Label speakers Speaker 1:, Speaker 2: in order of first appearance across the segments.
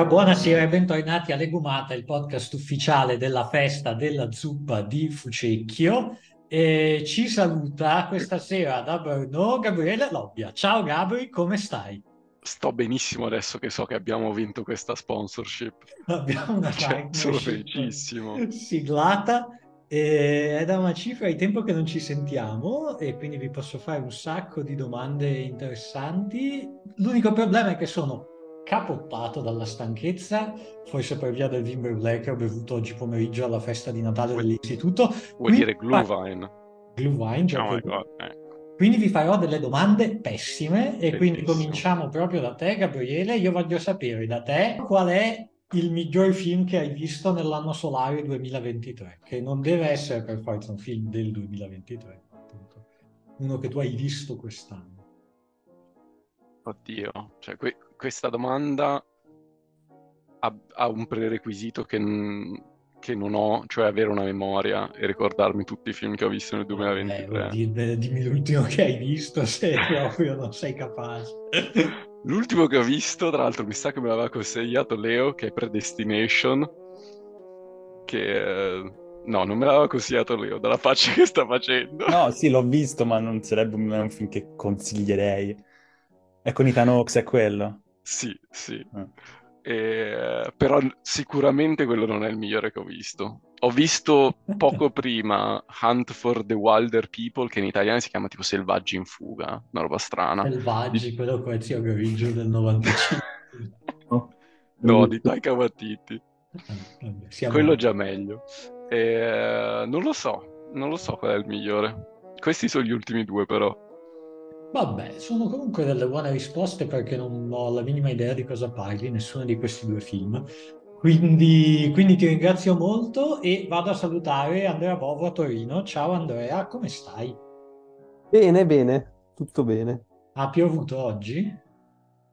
Speaker 1: Buonasera, buonasera e bentornati a Legumata, il podcast ufficiale della festa della zuppa di Fucecchio. E ci saluta questa sera da Brno Gabriele Lobbia. Ciao Gabri, come stai?
Speaker 2: Sto benissimo adesso che so che abbiamo vinto questa sponsorship.
Speaker 1: Abbiamo una
Speaker 2: cioè, sono felicissimo.
Speaker 1: Siglata. E è da una cifra di tempo che non ci sentiamo e quindi vi posso fare un sacco di domande interessanti. L'unico problema è che sono capottato dalla stanchezza, forse per via del vin brûlé che ho bevuto oggi pomeriggio alla festa di Natale vuoi, dell'istituto.
Speaker 2: Vuoi Quindi, dire Glühwein?
Speaker 1: Glühwein, oh eh. Quindi vi farò delle domande pessime e Bellissimo. quindi cominciamo proprio da te, Gabriele. Io voglio sapere da te qual è il miglior film che hai visto nell'anno solare 2023, che non deve essere per forza un film del 2023, appunto. uno che tu hai visto quest'anno.
Speaker 2: Oddio, cioè que- questa domanda ha, ha un prerequisito che, n- che, non ho, cioè avere una memoria e ricordarmi tutti i film che ho visto nel 2023. Eh,
Speaker 1: dimmi, dimmi l'ultimo che hai visto se proprio non sei capace.
Speaker 2: L'ultimo che ho visto, tra l'altro, mi sa che me l'aveva consigliato Leo, che è Predestination, che... No, non me l'aveva consigliato Leo, dalla faccia che sta facendo.
Speaker 3: No, sì, l'ho visto, ma non sarebbe un film che consiglierei. È con Ethan Hawks, è quello?
Speaker 2: Sì, sì. Ah. E, però sicuramente quello non è il migliore che ho visto. Ho visto poco prima Hunt for the Wilder People, che in italiano si chiama tipo Selvaggi in fuga, una roba strana.
Speaker 1: Selvaggi, quello con Ezio Greggio del 95.
Speaker 2: no, di Taika Waititi. Siamo... Quello già meglio. E, non lo so, non lo so qual è il migliore. Questi sono gli ultimi due però.
Speaker 1: Vabbè, sono comunque delle buone risposte perché non ho la minima idea di cosa parli nessuno di questi due film. Quindi, quindi ti ringrazio molto e vado a salutare Andrea Bovo a Torino. Ciao Andrea, come stai?
Speaker 4: Bene, bene, tutto bene.
Speaker 1: Ha piovuto oggi?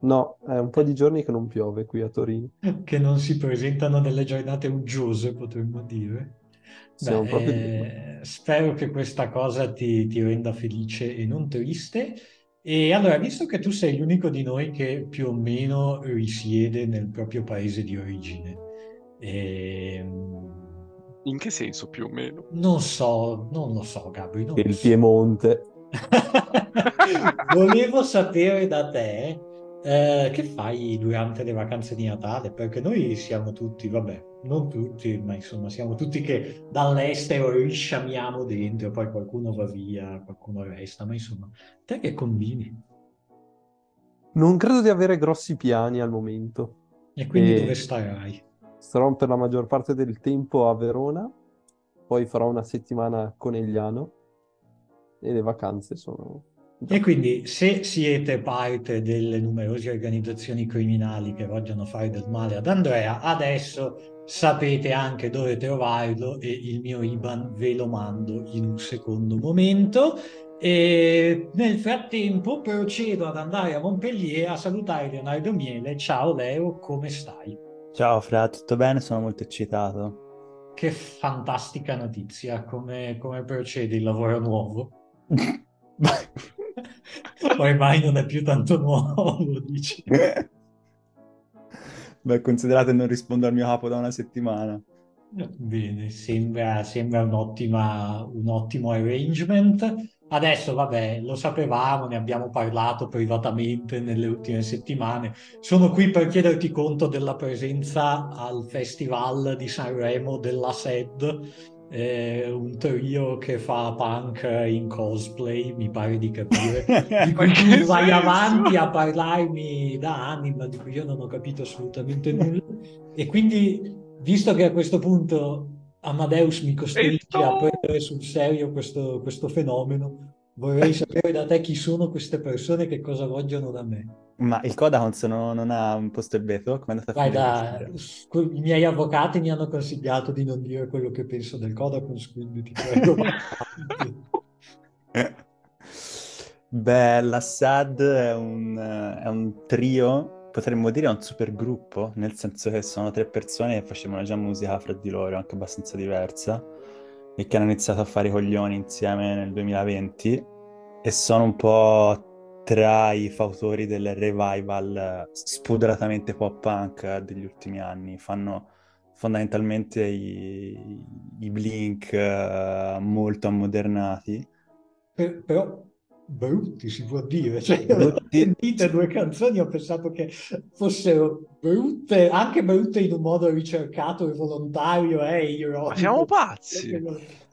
Speaker 4: No, è un po' di giorni che non piove qui a Torino.
Speaker 1: Che non si presentano delle giornate uggiose, potremmo dire. Beh, proprio... eh, spero che questa cosa ti, ti, renda felice e non triste. E allora, visto che tu sei l'unico di noi che più o meno risiede nel proprio paese di origine, ehm...
Speaker 2: in che senso più o meno?
Speaker 1: Non so, non lo so, Gabri. Non
Speaker 4: Il
Speaker 1: so.
Speaker 4: Piemonte.
Speaker 1: Volevo sapere da te eh, che fai durante le vacanze di Natale? Perché noi siamo tutti, vabbè, non tutti, ma insomma siamo tutti che dall'estero risciamiamo dentro, poi qualcuno va via, qualcuno resta, ma insomma, te che combini?
Speaker 4: Non credo di avere grossi piani al momento.
Speaker 1: E quindi e dove starai?
Speaker 4: Starò per la maggior parte del tempo a Verona, poi farò una settimana a Conegliano e le vacanze sono
Speaker 1: e quindi se siete parte delle numerose organizzazioni criminali che vogliono fare del male ad Andrea, adesso sapete anche dove trovarlo e il mio IBAN ve lo mando in un secondo momento. E nel frattempo procedo ad andare a Montpellier a salutare Leonardo Miele. Ciao Leo, come stai?
Speaker 3: Ciao Fra, tutto bene? Sono molto eccitato.
Speaker 1: Che fantastica notizia, come, come procede il lavoro nuovo? Ormai non è più tanto nuovo, dici.
Speaker 3: Beh, considerate non rispondo al mio capo da una settimana.
Speaker 1: Bene, sembra, sembra un, un ottimo arrangement. Adesso, vabbè, lo sapevamo, ne abbiamo parlato privatamente nelle ultime settimane. Sono qui per chiederti conto della presenza al Festival di Sanremo della SED è un trio che fa punk in cosplay, mi pare di capire, di cui tu vai avanti a parlarmi da anni, ma di cui io non ho capito assolutamente nulla. E quindi, visto che a questo punto Amadeus mi costringe a prendere sul serio questo, questo fenomeno, vorrei sapere da te chi sono queste persone e che cosa vogliono da me.
Speaker 3: Ma il Codacons non, non ha un posto il veto? Come è andata
Speaker 1: a finire? I miei avvocati mi hanno consigliato di non dire quello che penso del Codacons, quindi ti prego.
Speaker 3: Beh, l'Assad è un, è un trio, potremmo dire un supergruppo, nel senso che sono tre persone che facevano già musica fra di loro, anche abbastanza diversa, e che hanno iniziato a fare i coglioni insieme nel 2020 e sono un po' tra i fautori del revival spudoratamente pop punk degli ultimi anni. Fanno fondamentalmente i, i Blink uh, molto ammodernati.
Speaker 1: Per, però brutti si può dire, cioè ho sentite due canzoni ho pensato che fossero brutte, anche brutte in un modo ricercato e volontario eh, ironico.
Speaker 2: Ma siamo pazzi!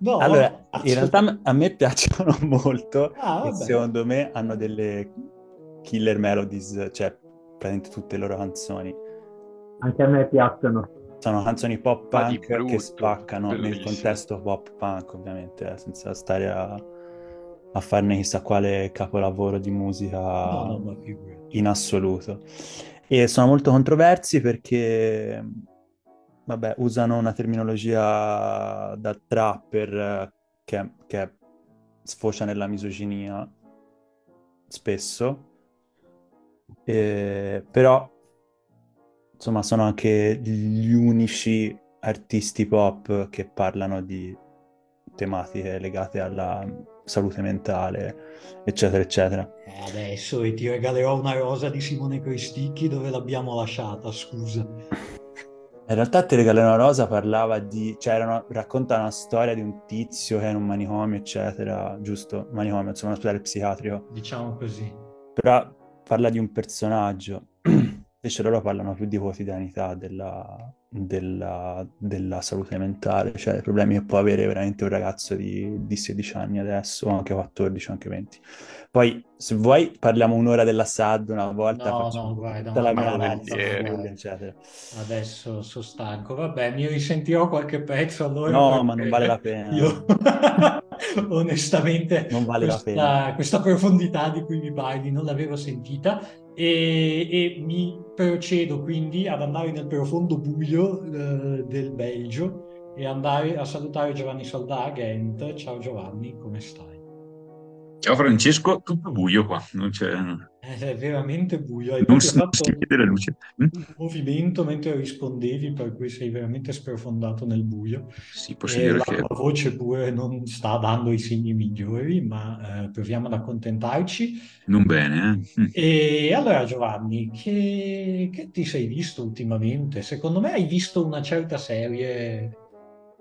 Speaker 3: No, allora, in realtà a me piacciono molto ah, e secondo me hanno delle killer melodies, cioè praticamente tutte le loro canzoni.
Speaker 5: Anche a me piacciono.
Speaker 3: Sono canzoni pop punk brutto, che spaccano bellissimo. nel contesto pop punk, ovviamente, eh, senza stare a a farne chissà quale capolavoro di musica no, no, in assoluto. E sono molto controversi perché, vabbè, usano una terminologia da trapper che, che sfocia nella misoginia spesso, e, però insomma sono anche gli unici artisti pop che parlano di tematiche legate alla salute mentale, eccetera, eccetera.
Speaker 1: Eh, adesso ti regalerò una rosa di Simone Cristicchi dove l'abbiamo lasciata, scusa.
Speaker 3: In realtà ti regalerò una rosa parlava di, cioè una, racconta una storia di un tizio che è in un manicomio, eccetera, giusto? Manicomio, insomma, un ospedale psichiatrico.
Speaker 1: Diciamo così.
Speaker 3: Però parla di un personaggio, invece loro parlano più di quotidianità della, della, della, salute mentale, cioè i problemi che può avere veramente un ragazzo di, di 16 anni adesso, o anche 14, anche 20. Poi, se vuoi, parliamo un'ora della SAD una volta.
Speaker 1: No, no, guarda, tutta la mia analisi,
Speaker 3: eccetera.
Speaker 1: Adesso sono stanco. Vabbè, mi risentirò qualche pezzo allora.
Speaker 3: No, ma non vale la pena.
Speaker 1: Io... onestamente
Speaker 3: non vale
Speaker 1: questa,
Speaker 3: la pena.
Speaker 1: questa profondità di cui mi parli non l'avevo sentita e, e, mi procedo quindi ad andare nel profondo buio eh, del Belgio e andare a salutare Giovanni Soldà a Ghent. Ciao Giovanni, come stai?
Speaker 6: Ciao Francesco, tutto buio qua, non c'è...
Speaker 1: Eh, è veramente buio. Hai
Speaker 6: non si, fatto si vede la luce.
Speaker 1: Mm? un movimento mentre rispondevi, per cui sei veramente sprofondato nel buio.
Speaker 6: Sì, posso dire
Speaker 1: la
Speaker 6: che...
Speaker 1: tua voce pure non sta dando i segni migliori, ma eh, proviamo ad accontentarci.
Speaker 6: Non bene,
Speaker 1: eh? Mm. E allora Giovanni, che, che ti sei visto ultimamente? Secondo me hai visto una certa serie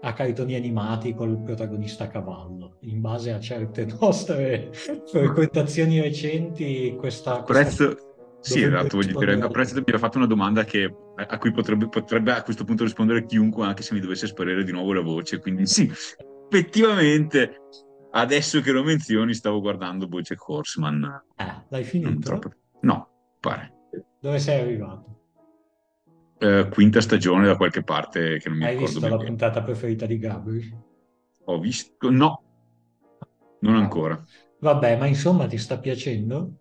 Speaker 1: a cartoni animati col protagonista a cavallo. In base a certe nostre frequentazioni recenti, questa...
Speaker 6: Apprezzo, sì, esatto, voglio dire, apprezzo che mi abbia fatto una domanda che, a cui potrebbe, potrebbe, a questo punto rispondere chiunque, anche se mi dovesse sparire di nuovo la voce. Quindi sì, effettivamente, adesso che lo menzioni, stavo guardando Bojack Horseman.
Speaker 1: Eh, l'hai finito?
Speaker 6: Troppo... No, pare.
Speaker 1: Dove sei arrivato?
Speaker 6: Eh, quinta stagione da qualche parte che non mi
Speaker 1: Hai
Speaker 6: ricordo
Speaker 1: visto la puntata preferita di Gabriel?
Speaker 6: Ho visto... No, non ancora.
Speaker 1: Vabbè, ma insomma ti sta piacendo?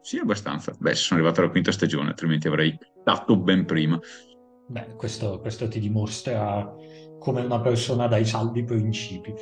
Speaker 6: Sì, abbastanza. Beh, sono arrivato alla quinta stagione, altrimenti avrei dato ben prima.
Speaker 1: Beh, questo, questo ti dimostra come una persona dai saldi principi.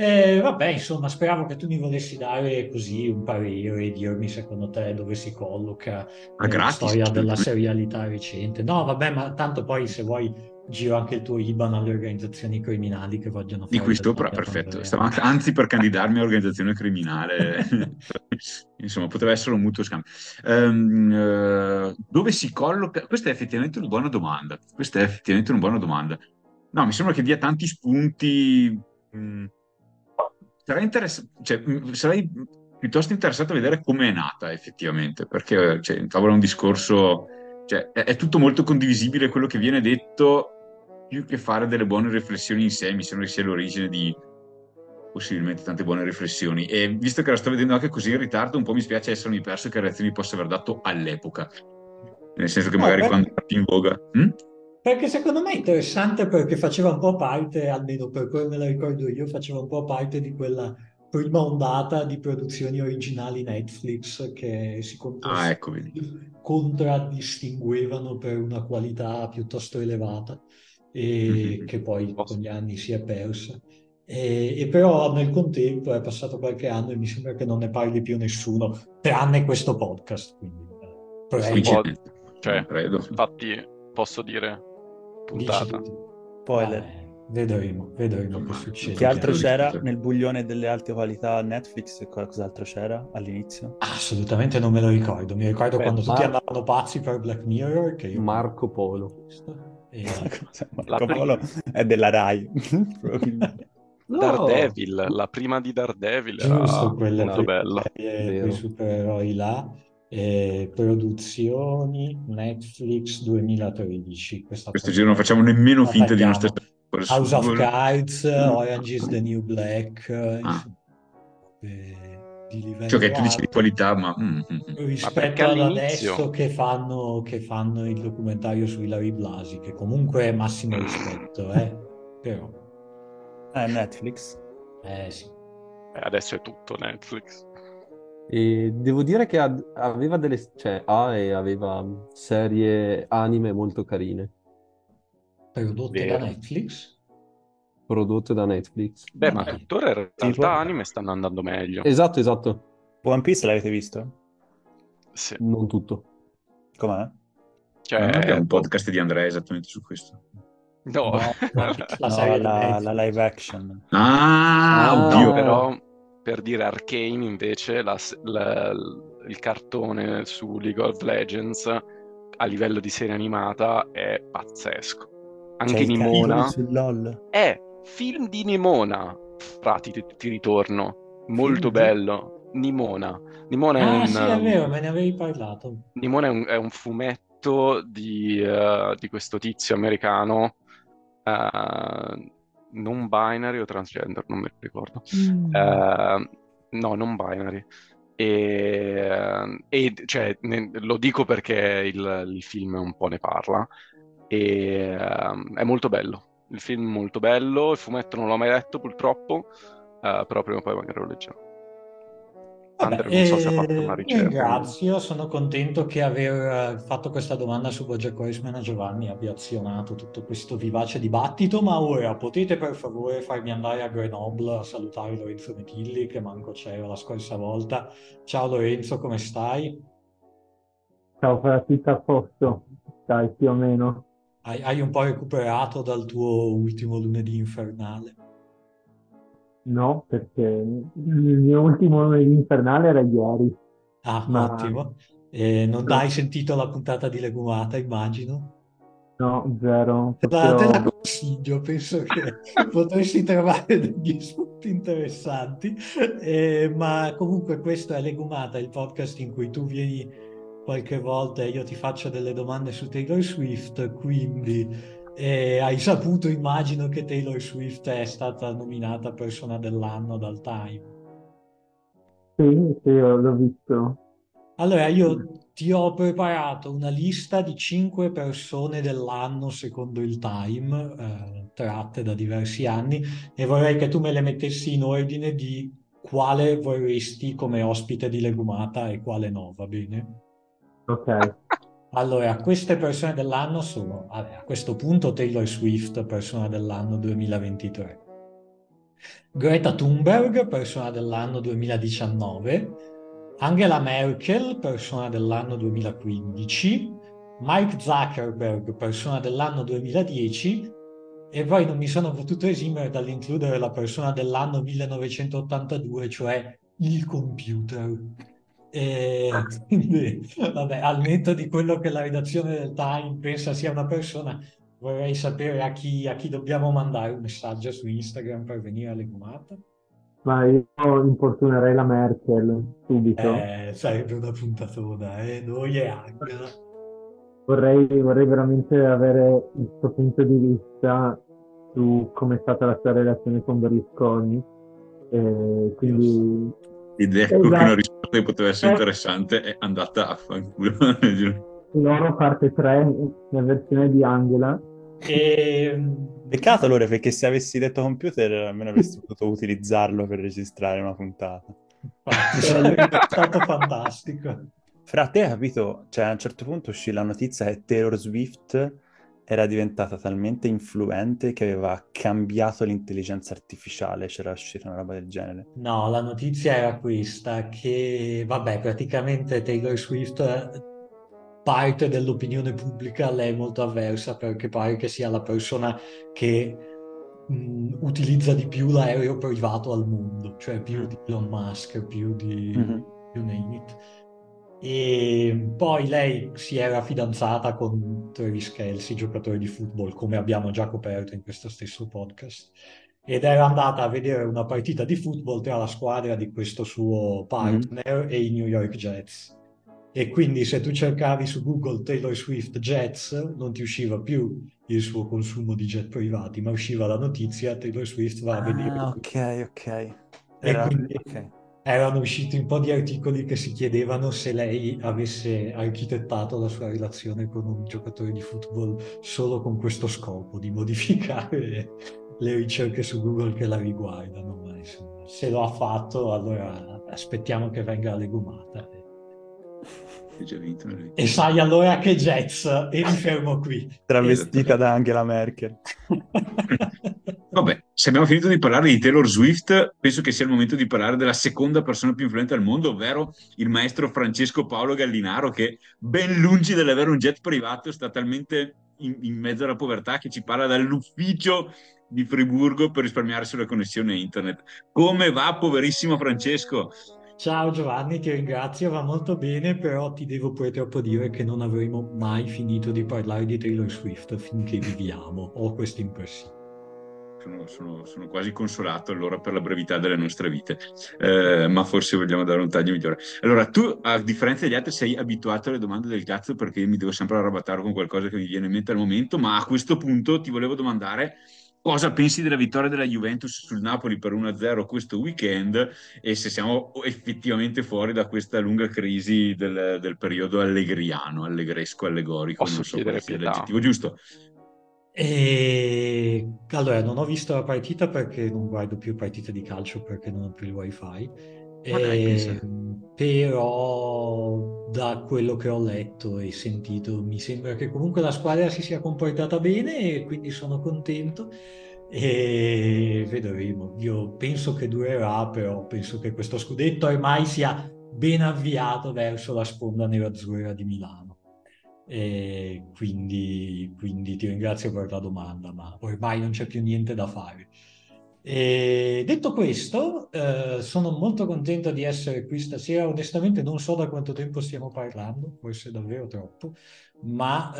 Speaker 1: Eh, vabbè, insomma, speravo che tu mi volessi dare così un parere e dirmi secondo te dove si colloca
Speaker 6: ah,
Speaker 1: la storia della serialità recente. No, vabbè, ma tanto poi se vuoi giro anche il tuo IBAN alle organizzazioni criminali che vogliono fare.
Speaker 6: Di questo, però, perfetto. Stavo anzi per candidarmi a organizzazione criminale. Insomma, potrebbe essere un mutuo scambio. Um, uh, dove si colloca? Questa è effettivamente una buona domanda. Questa è effettivamente una buona domanda. No, mi sembra che dia tanti spunti... Mh, mm, sarei, interess- cioè, sarei piuttosto interessato a vedere come è nata effettivamente, perché cioè, tavola un discorso, cioè, è, è, tutto molto condivisibile quello che viene detto, più che fare delle buone riflessioni in sé, mi sembra che sia l'origine di possibilmente tante buone riflessioni. E visto che la sto vedendo anche così in ritardo, un po' mi spiace essermi perso che reazioni possa aver dato all'epoca. Nel senso che magari no, quando è in voga... Hm?
Speaker 1: Perché secondo me è interessante perché faceva un po' parte, almeno per come me la ricordo io, faceva un po' parte di quella prima ondata di produzioni originali Netflix che si
Speaker 6: ah, ecco,
Speaker 1: contraddistinguevano per una qualità piuttosto elevata e mm-hmm. che poi con gli anni si è persa. E, e, però nel contempo è passato qualche anno e mi sembra che non ne parli più nessuno, tranne questo podcast. Quindi,
Speaker 2: eh, cioè, credo. Infatti posso dire puntata.
Speaker 3: Spoiler.
Speaker 1: vedremo, vedremo che succede.
Speaker 3: Che altro c'era nel buglione delle alte qualità Netflix? Cos'altro c'era all'inizio?
Speaker 1: Assolutamente non me lo ricordo. Mi ricordo Beh, quando Mar- tutti andavano pazzi per Black Mirror. Che io...
Speaker 4: Marco Polo.
Speaker 3: E... Marco Polo è della Rai.
Speaker 2: no. Daredevil, la prima di Daredevil era Giusto, molto bella.
Speaker 1: Quei supereroi là. Eh, produzioni Netflix 2013.
Speaker 6: Questa Questo giro non facciamo nemmeno finta di non stare
Speaker 1: House of Cards, mm. Orange is the New Black, ah.
Speaker 6: eh, di livello cioè che tu dici di qualità, ma mm, mm,
Speaker 1: rispetto ad adesso che fanno, che fanno, il documentario su Hilary Blasi, che comunque è massimo rispetto, eh? però
Speaker 3: è Netflix.
Speaker 1: Eh sì.
Speaker 2: Eh, adesso è tutto Netflix.
Speaker 4: E devo dire che aveva delle, cioè, ha e aveva serie anime molto carine
Speaker 1: prodotte Vero. da Netflix.
Speaker 4: Prodotte da Netflix.
Speaker 2: Beh, ma tuttora in realtà tipo... anime stanno andando meglio.
Speaker 4: Esatto, esatto.
Speaker 3: One Piece l'avete visto?
Speaker 2: Sì.
Speaker 4: Non tutto.
Speaker 3: Com'è?
Speaker 6: Cioè... Non abbiamo un podcast di Andrea esattamente su questo.
Speaker 2: No, no,
Speaker 3: la, no la, la, live action.
Speaker 6: Ah, ah oddio.
Speaker 2: però per dire Arcane invece la, la, il cartone su League of Legends a livello di serie animata è pazzesco anche Nimona. È film di Nimona. Frati, ti, ti ritorno. Molto bello. Nimona. Nimona
Speaker 1: ah,
Speaker 2: è un...
Speaker 1: sì, è vero, me ne avevi parlato.
Speaker 2: Nimona è un, è un fumetto di, uh, di, questo tizio americano uh, non binary o transgender, non mi ricordo. Mm. Uh, no, non binary. E, e cioè, ne, lo dico perché il, il, film un po' ne parla e uh, è molto bello. Il film è molto bello, il fumetto non l'ho mai letto purtroppo, uh, però prima o poi magari lo leggerò.
Speaker 1: Vabbè, non so se ha fatto una ricerca. Ringrazio, sono contento che aver eh, fatto questa domanda su Bojack Horseman a Giovanni abbia azionato tutto questo vivace dibattito, ma ora potete per favore farmi andare a Grenoble a salutare Lorenzo Metilli che manco c'era la scorsa volta. Ciao Lorenzo, come stai?
Speaker 5: Ciao, tutto a posto, stai più o meno.
Speaker 1: Hai, hai un po' recuperato dal tuo ultimo lunedì infernale?
Speaker 5: No, perché il mio ultimo lunedì infernale era ieri.
Speaker 1: Ah, ma... ottimo. E non hai sentito la puntata di Legumata, immagino?
Speaker 5: No, zero.
Speaker 1: Proprio... Te la consiglio, penso che potresti trovare degli spunti interessanti. Eh, ma comunque questo è Legumata, il podcast in cui tu vieni qualche volta io ti faccio delle domande su Taylor Swift, quindi eh, hai saputo, immagino, che Taylor Swift è stata nominata persona dell'anno dal Time.
Speaker 5: Sì, sì, l'ho visto.
Speaker 1: Allora, io ti ho preparato una lista di cinque persone dell'anno secondo il Time, eh, tratte da diversi anni, e vorrei che tu me le mettessi in ordine di quale vorresti come ospite di Legumata e quale no, va bene?
Speaker 5: Ok.
Speaker 1: Allora, queste persone dell'anno sono, vabbè, a questo punto Taylor Swift, persona dell'anno 2023. Greta Thunberg, persona dell'anno 2019. Angela Merkel, persona dell'anno 2015. Mike Zuckerberg, persona dell'anno 2010. E poi non mi sono potuto esimere dall'includere la persona dell'anno 1982, cioè il computer. E quindi, vabbè, al netto di quello che la redazione del Time pensa sia una persona, vorrei sapere a chi, a chi dobbiamo mandare un messaggio su Instagram per venire alle gumate.
Speaker 5: Ma io importunerei la Merkel subito.
Speaker 1: Eh, sarebbe una puntatona, eh? Noi e Angela.
Speaker 5: Vorrei, vorrei veramente avere il suo punto di vista su come è stata la sua relazione con Berlusconi. Eh, quindi
Speaker 6: l'idea esatto. con una risposta che poteva essere interessante è andata a fanculo.
Speaker 5: Loro parte 3, la versione di Angela.
Speaker 3: E... Peccato allora perché se avessi detto computer almeno avresti potuto utilizzarlo per registrare una puntata.
Speaker 1: Sarebbe stato fantastico.
Speaker 3: Fra te, capito? Cioè, a un certo punto uscì la notizia che Taylor Swift era diventata talmente influente che aveva cambiato l'intelligenza artificiale, c'era uscita una roba del genere.
Speaker 1: No, la notizia era questa, che vabbè, praticamente Taylor Swift parte dell'opinione pubblica lei è molto avversa perché pare che sia la persona che mh, utilizza di più l'aereo privato al mondo, cioè più di Elon Musk, più di mm-hmm. you name it. E poi lei si era fidanzata con Travis Kelsey, giocatore di football, come abbiamo già coperto in questo stesso podcast, ed era andata a vedere una partita di football tra la squadra di questo suo partner mm-hmm. e i New York Jets. E quindi se tu cercavi su Google Taylor Swift Jets, non ti usciva più il suo consumo di jet privati, ma usciva la notizia Taylor Swift va a vedere.
Speaker 3: Ah, ok, ok.
Speaker 1: Era... E quindi, okay erano usciti un po' di articoli che si chiedevano se lei avesse architettato la sua relazione con un giocatore di football solo con questo scopo di modificare le ricerche su Google che la riguardano. Ma insomma, se lo ha fatto, allora aspettiamo che venga legumata. E sai allora che jazz e mi fermo qui.
Speaker 3: Travestita da Angela Merkel.
Speaker 6: Vabbè, se abbiamo finito di parlare di Taylor Swift, penso che sia il momento di parlare della seconda persona più influente al mondo, ovvero il maestro Francesco Paolo Gallinaro, che ben lungi dall'avere un jet privato sta talmente in, in mezzo alla povertà che ci parla dall'ufficio di Friburgo per risparmiare sulla connessione internet. Come va, poverissimo Francesco?
Speaker 1: Ciao Giovanni, ti ringrazio, va molto bene, però ti devo purtroppo dire che non avremo mai finito di parlare di Taylor Swift finché viviamo, ho questa impressione.
Speaker 6: Sono, sono, sono, quasi consolato allora per la brevità delle nostre vite, eh, ma forse vogliamo dare un taglio migliore. Allora, tu a differenza degli altri sei abituato alle domande del cazzo perché io mi devo sempre arrabattare con qualcosa che mi viene in mente al momento, ma a questo punto ti volevo domandare cosa pensi della vittoria della Juventus sul Napoli per 1-0 questo weekend e se siamo effettivamente fuori da questa lunga crisi del, del periodo allegriano, allegresco, allegorico,
Speaker 2: Posso non so quale sia l'aggettivo
Speaker 6: giusto.
Speaker 1: E... Allora, non ho visto la partita perché non guardo più partite di calcio perché non ho più il wifi. E... Però da quello che ho letto e sentito mi sembra che comunque la squadra si sia comportata bene e quindi sono contento e vedremo. Io penso che durerà, però penso che questo scudetto ormai sia ben avviato verso la sponda nerazzurra di Milano. E quindi, quindi ti ringrazio per la domanda, ma ormai non c'è più niente da fare. E detto questo, eh, sono molto contento di essere qui stasera. Onestamente non so da quanto tempo stiamo parlando, forse davvero troppo, ma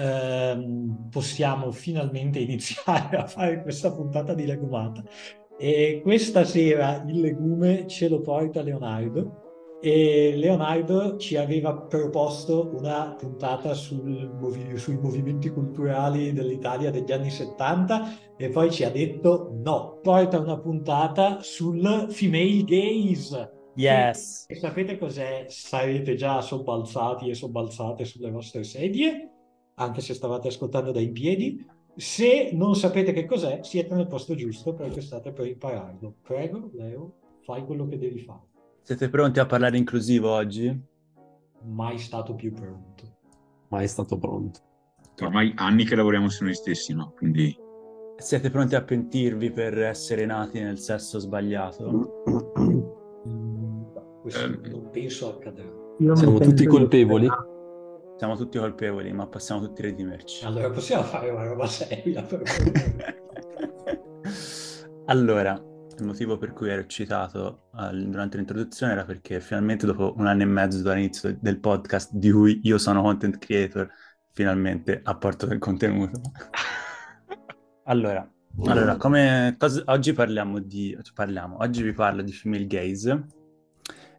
Speaker 1: ehm, possiamo finalmente iniziare a fare questa puntata di legumata. E questa sera il legume ce lo porta Leonardo e Leonardo ci aveva proposto una puntata sul, sui movimenti culturali dell'Italia degli anni 70 e poi ci ha detto no, porta una puntata sul female gaze.
Speaker 3: Yes.
Speaker 1: E sapete cos'è? Sarete già sobbalzati e sobbalzate sulle vostre sedie, anche se stavate ascoltando da in piedi. Se non sapete che cos'è, siete nel posto giusto perché state per impararlo. Prego, Leo, fai quello che devi fare.
Speaker 3: Siete pronti a parlare inclusivo oggi?
Speaker 1: Mai stato più pronto.
Speaker 4: Mai stato pronto.
Speaker 6: Ormai anni che lavoriamo su noi stessi, no? Quindi...
Speaker 3: Siete pronti a pentirvi per essere nati nel sesso sbagliato?
Speaker 1: Mm, questo eh. non penso accadrà.
Speaker 4: Siamo tutti colpevoli?
Speaker 3: Siamo tutti colpevoli, ma possiamo tutti redimerci.
Speaker 1: Allora possiamo fare una roba seria. Per
Speaker 3: allora, il motivo per cui ero eccitato uh, durante l'introduzione era perché finalmente dopo un anno e mezzo dall'inizio del podcast di cui io sono content creator, finalmente apporto del contenuto. allora, allora come cosa, oggi parliamo di parliamo, oggi vi parlo di female gaze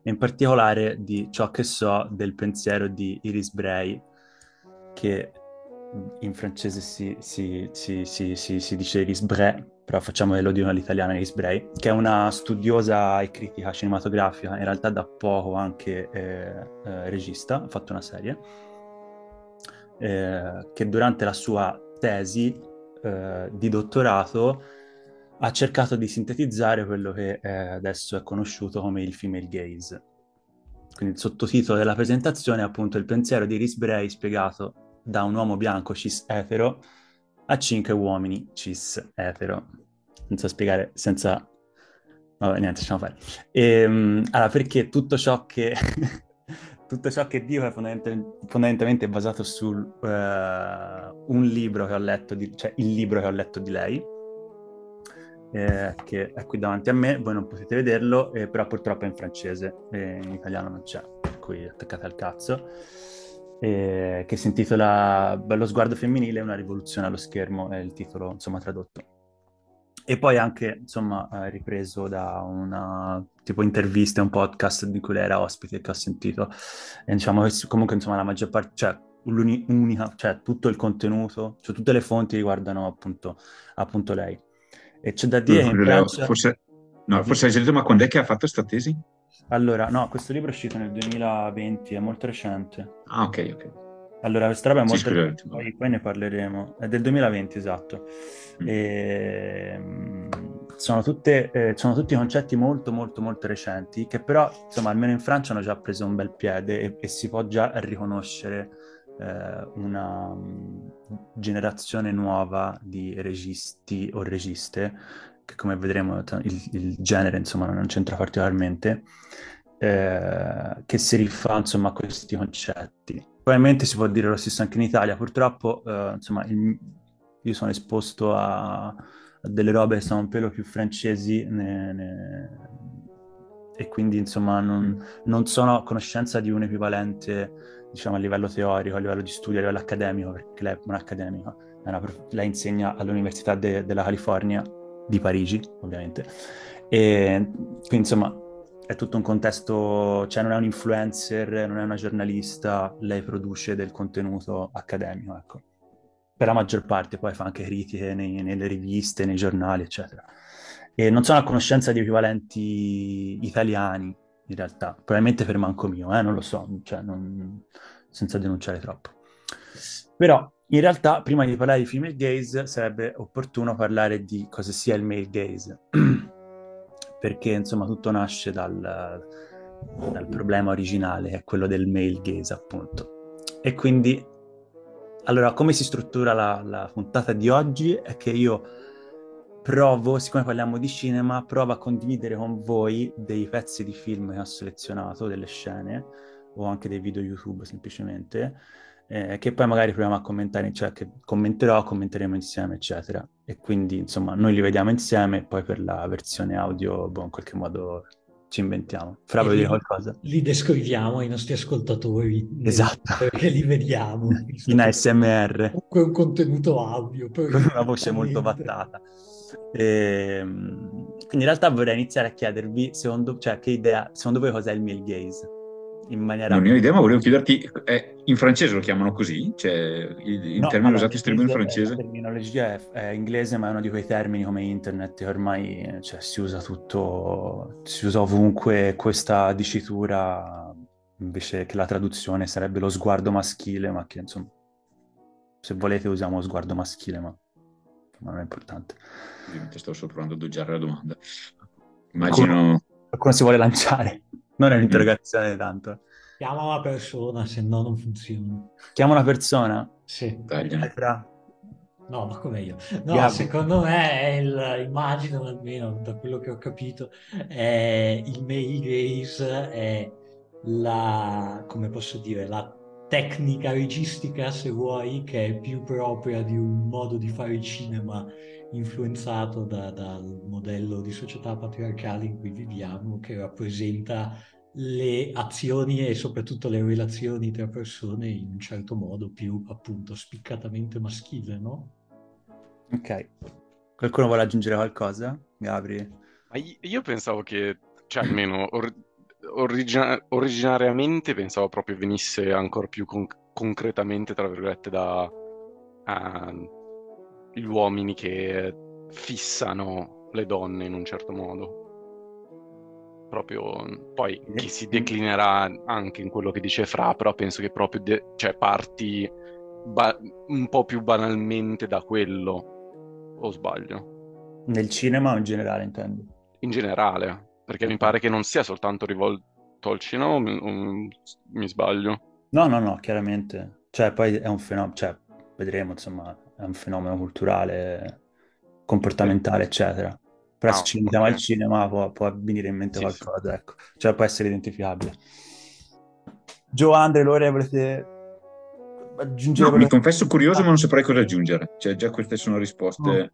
Speaker 3: e in particolare di ciò che so del pensiero di Iris Bray che in francese si, si, si, si dice Iris Bray però facciamo l'odio all'italiana Bray, che è una studiosa e critica cinematografica, in realtà da poco anche eh, eh, regista, ha fatto una serie, eh, che durante la sua tesi eh, di dottorato ha cercato di sintetizzare quello che adesso è conosciuto come il female gaze. Quindi il sottotitolo della presentazione è appunto il pensiero di Iris Bray spiegato da un uomo bianco cis etero a cinque uomini cis etero. Non so spiegare senza... Vabbè, niente, lasciamo fare. E, ehm, allora, perché tutto ciò che... tutto ciò che dico è fondamentalmente, basato su uh, un libro che ho letto, di, cioè il libro che ho letto di lei, eh, che è qui davanti a me, voi non potete vederlo, eh, però purtroppo è in francese, e in italiano non c'è, per cui attaccate al cazzo, che si intitola Bello sguardo femminile, una rivoluzione allo schermo, è il titolo insomma tradotto. E poi anche, insomma, ripreso da una tipo intervista, un podcast di cui lei era ospite che ho sentito. E diciamo che comunque, insomma, la maggior parte, cioè, l'unica, cioè tutto il contenuto, cioè tutte le fonti riguardano appunto, appunto lei. E c'è da dire che in Francia...
Speaker 6: Forse, no, forse hai sentito, ma quando è che ha fatto questa tesi?
Speaker 3: Allora, no, questo libro è uscito nel 2020, è molto recente.
Speaker 6: Ah, ok, ok.
Speaker 3: Allora, questa roba è molto... Sì, poi, poi, ne parleremo. È del 2020, esatto. Mm. E, ehm, sono, tutte, eh, sono tutti concetti molto, molto, molto recenti, che però, insomma, almeno in Francia hanno già preso un bel piede e, e si può già riconoscere eh, una um, generazione nuova di registi o registe, che come vedremo il, il genere insomma non c'entra particolarmente, eh, che si rifà insomma a questi concetti. Probabilmente si può dire lo stesso anche in Italia, purtroppo eh, insomma il, io sono esposto a, a, delle robe che sono un pelo più francesi ne, ne, e quindi insomma non, non sono a conoscenza di un equivalente diciamo a livello teorico, a livello di studio, a livello accademico, perché lei è un'accademica, è lei insegna all'Università de, della California di Parigi, ovviamente, e quindi insomma è tutto un contesto, cioè non è un influencer, non è una giornalista, lei produce del contenuto accademico, ecco. Per la maggior parte poi fa anche critiche nei, nelle riviste, nei giornali, eccetera. E non sono a conoscenza di equivalenti italiani in realtà. Probabilmente per manco mio, eh, non lo so, cioè non... senza denunciare troppo. Però in realtà, prima di parlare di female gaze, sarebbe opportuno parlare di cosa sia il male gaze. Perché, insomma, tutto nasce dal, dal problema originale, che è quello del male gaze, appunto. E quindi, allora, come si struttura la, la puntata di oggi è che io provo, siccome parliamo di cinema, provo a condividere con voi dei pezzi di film che ho selezionato, delle scene, o anche dei video YouTube semplicemente, eh, che poi magari proviamo a commentare, cioè che commenterò, commenteremo insieme, eccetera. E quindi, insomma, noi li vediamo insieme, poi per la versione audio, boh, in qualche modo ci inventiamo. Fra, vuoi dire qualcosa?
Speaker 1: Li descriviamo ai nostri ascoltatori.
Speaker 3: Esatto.
Speaker 1: Perché li vediamo.
Speaker 3: In ASMR.
Speaker 1: Comunque un contenuto audio.
Speaker 3: Con una voce molto vattata. E, ehm, quindi in realtà vorrei iniziare a chiedervi, secondo, cioè, che idea, secondo voi cos'è il male gaze? In maniera...
Speaker 6: Non ho idea, ma volevo chiederti, eh, in francese lo chiamano così? Cioè, il, il no, termine usato in streaming in francese?
Speaker 3: La terminologia è, è, inglese, ma è uno di quei termini come internet che ormai cioè, si usa tutto, si usa ovunque questa dicitura, invece che la traduzione sarebbe lo sguardo maschile, ma che insomma, se volete usiamo sguardo maschile, ma, ma non è importante.
Speaker 6: Ovviamente sto solo provando ad oggiare la domanda. Immagino...
Speaker 3: Qualcuno, qualcuno si vuole lanciare. Non è un'interrogazione mm. tanto.
Speaker 1: Chiama una persona, se no non funziona.
Speaker 3: Chiama una persona?
Speaker 1: Sì.
Speaker 3: Tagliano.
Speaker 1: No, ma come io? No, Gabbo. secondo me è il, immagino almeno da quello che ho capito, è il male gaze è la, come posso dire, la tecnica registica, se vuoi, che è più propria di un modo di fare cinema influenzato da, dal modello di società patriarcale in cui viviamo, che rappresenta le azioni e soprattutto le relazioni tra persone in un certo modo più appunto spiccatamente maschile, no?
Speaker 3: Ok. Qualcuno vuole aggiungere qualcosa? Gabri?
Speaker 2: io pensavo che, cioè almeno or- origina- originariamente pensavo proprio venisse ancora più con- concretamente, tra virgolette, da... Uh, gli uomini che fissano le donne in un certo modo. Proprio poi che si declinerà anche in quello che dice Fra, però penso che proprio de- cioè parti ba- un po' più banalmente da quello, o sbaglio?
Speaker 3: Nel cinema o in generale intendo?
Speaker 2: In generale, perché mi pare che non sia soltanto rivolto al cinema o mi, o mi sbaglio?
Speaker 3: No, no, no, chiaramente. Cioè, poi è un fenomeno, cioè, vedremo, insomma, è un fenomeno culturale, comportamentale, eccetera. Però se ci limitiamo okay. al cinema può, può, venire in mente sì, qualcosa, sì. ecco. Cioè può essere identificabile. Gio, Andre, Lore, volete aggiungere?
Speaker 6: No, mi confesso curioso, ma non saprei cosa aggiungere. Cioè, già queste sono risposte...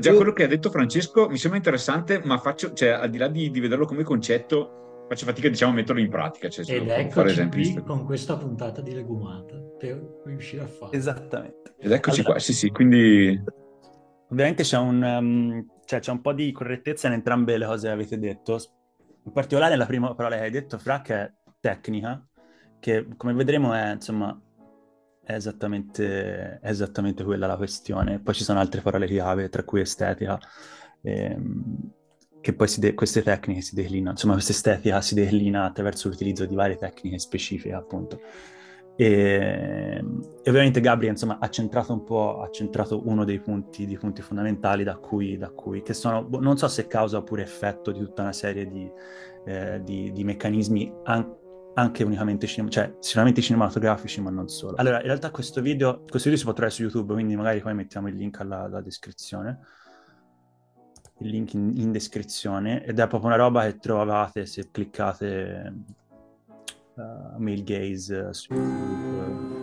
Speaker 6: già quello che ha detto Francesco mi sembra interessante, ma faccio, cioè, al di là di, di vederlo come concetto, faccio fatica diciamo, a metterlo in pratica. Cioè,
Speaker 1: Ed eccoci qui con questa puntata di legumata per riuscire a farlo.
Speaker 3: Esattamente.
Speaker 6: Ed eccoci allora, qua, sì sì, quindi...
Speaker 3: Ovviamente c'è un, um, cioè, c'è un po' di correttezza in entrambe le cose che avete detto, in particolare la prima parola che hai detto, Fra, che è tecnica, che come vedremo è insomma è esattamente, è esattamente quella la questione. Poi ci sono altre parole chiave, tra cui estetica, ehm, che poi de- queste tecniche si declinano, insomma questa estetica si declina attraverso l'utilizzo di varie tecniche specifiche, appunto. E, e ovviamente Gabriel insomma, ha centrato un po', ha centrato uno dei punti, dei punti fondamentali da cui, da cui, che sono, boh, non so se causa oppure effetto di tutta una serie di, eh, di, di meccanismi an- anche unicamente cinem- cioè sicuramente cinematografici ma non solo. Allora in realtà questo video, questo video si può trovare su YouTube quindi magari poi mettiamo il link alla, alla descrizione il link in, in, descrizione ed è proprio una roba che trovate se cliccate uh, Mail Gaze su YouTube.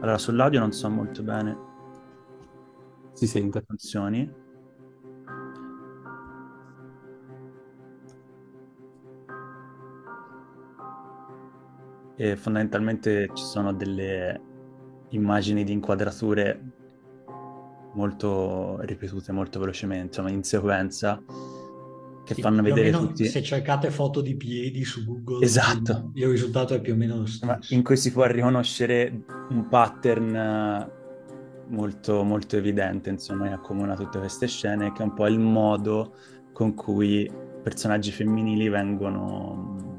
Speaker 3: Allora sull'audio non so molto bene
Speaker 4: si sente
Speaker 3: funzioni e fondamentalmente ci sono delle immagini di inquadrature molto ripetute molto velocemente, insomma in sequenza che sì, fanno vedere tutti.
Speaker 1: Se cercate foto di piedi su Google,
Speaker 3: esatto.
Speaker 1: il risultato è più o meno lo stesso.
Speaker 3: In cui si può riconoscere un pattern molto, molto evidente, insomma, che accomuna tutte queste scene, che è un po' il modo con cui personaggi femminili vengono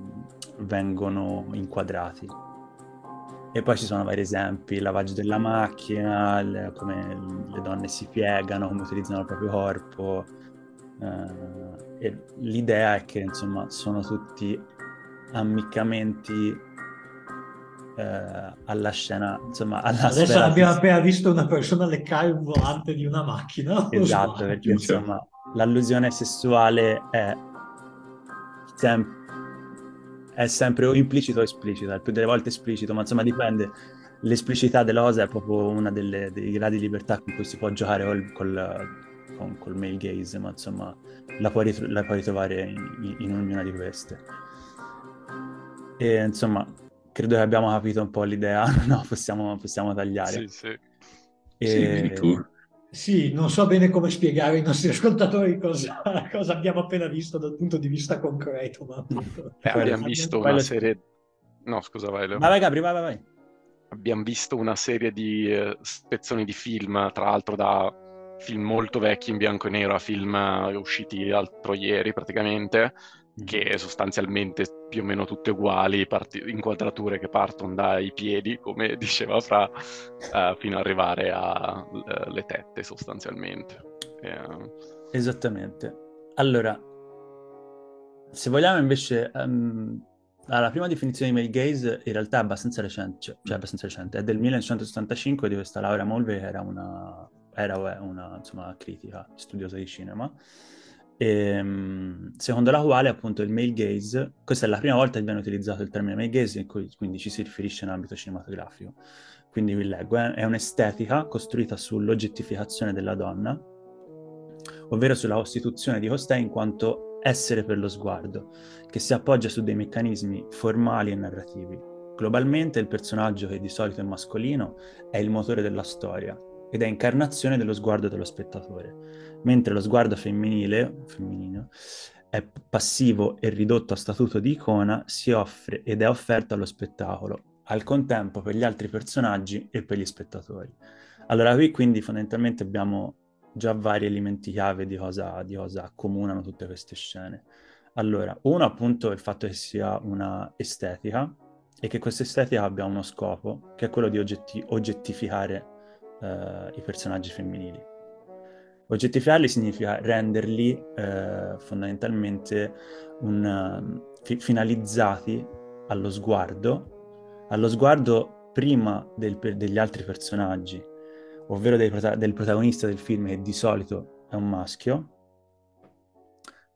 Speaker 3: vengono inquadrati. E poi ci sono vari esempi, il lavaggio della macchina, le, come le donne si piegano, come utilizzano il proprio corpo. Eh, e l'idea è che insomma sono tutti ammiccamenti eh, alla scena, insomma, alla
Speaker 1: Adesso abbiamo appena visto una persona leccare un volante di una macchina.
Speaker 3: Esatto, perché insomma l'allusione sessuale è sempre è sempre o implicito o esplicito, il più delle volte esplicito, ma insomma dipende. L'esplicità della cosa è proprio uno dei gradi di libertà con cui si può giocare col, col, con, col male gaze, ma insomma la puoi, ritro- la puoi ritrovare in, in, ognuna di queste. E insomma, credo che abbiamo capito un po' l'idea, no? Possiamo, possiamo tagliare.
Speaker 2: Sì, sì.
Speaker 6: E... Sì.
Speaker 1: Sì, non so bene come spiegare ai nostri ascoltatori cosa, cosa abbiamo appena visto dal punto di vista concreto. Ma
Speaker 2: eh, abbiamo visto una serie... No, scusa, vai.
Speaker 3: Leo. Vai, Gabri, vai, vai, vai.
Speaker 2: Abbiamo visto una serie di eh, spezzoni di film, tra l'altro da film molto vecchi in bianco e nero a film eh, usciti l'altro ieri praticamente, che sostanzialmente più o meno tutte uguali, parti- inquadrature che partono dai piedi, come diceva Fra, uh, fino ad arrivare alle uh, tette sostanzialmente.
Speaker 3: Uh... Esattamente. Allora, se vogliamo invece... Um, la prima definizione di male gaze in realtà è abbastanza recente, cioè, cioè abbastanza recente, è del 1975 di questa Laura Mulvey che era una, era una insomma, critica studiosa di cinema ehm, secondo la quale appunto il male gaze, questa è la prima volta che viene utilizzato il termine male gaze, cui, quindi ci si riferisce in ambito cinematografico. Quindi vi leggo, eh, è un'estetica costruita sull'oggettificazione della donna, ovvero sulla costituzione di costei in quanto essere per lo sguardo, che si appoggia su dei meccanismi formali e narrativi. Globalmente il personaggio che di solito è mascolino è il motore della storia, ed è incarnazione dello sguardo dello spettatore, mentre lo sguardo femminile, femminino, è passivo e ridotto a statuto di icona, si offre ed è offerto allo spettacolo, al contempo per gli altri personaggi e per gli spettatori. Allora qui quindi fondamentalmente abbiamo già vari elementi chiave di cosa, di cosa accomunano tutte queste scene. Allora, uno appunto è il fatto che sia una estetica e che questa estetica abbia uno scopo, che è quello di oggetti- oggettificare uh, i personaggi femminili. Oggettificarli significa renderli uh, fondamentalmente un, fi- finalizzati allo sguardo, allo sguardo prima del, degli altri personaggi, ovvero prota- del protagonista del film che di solito è un maschio,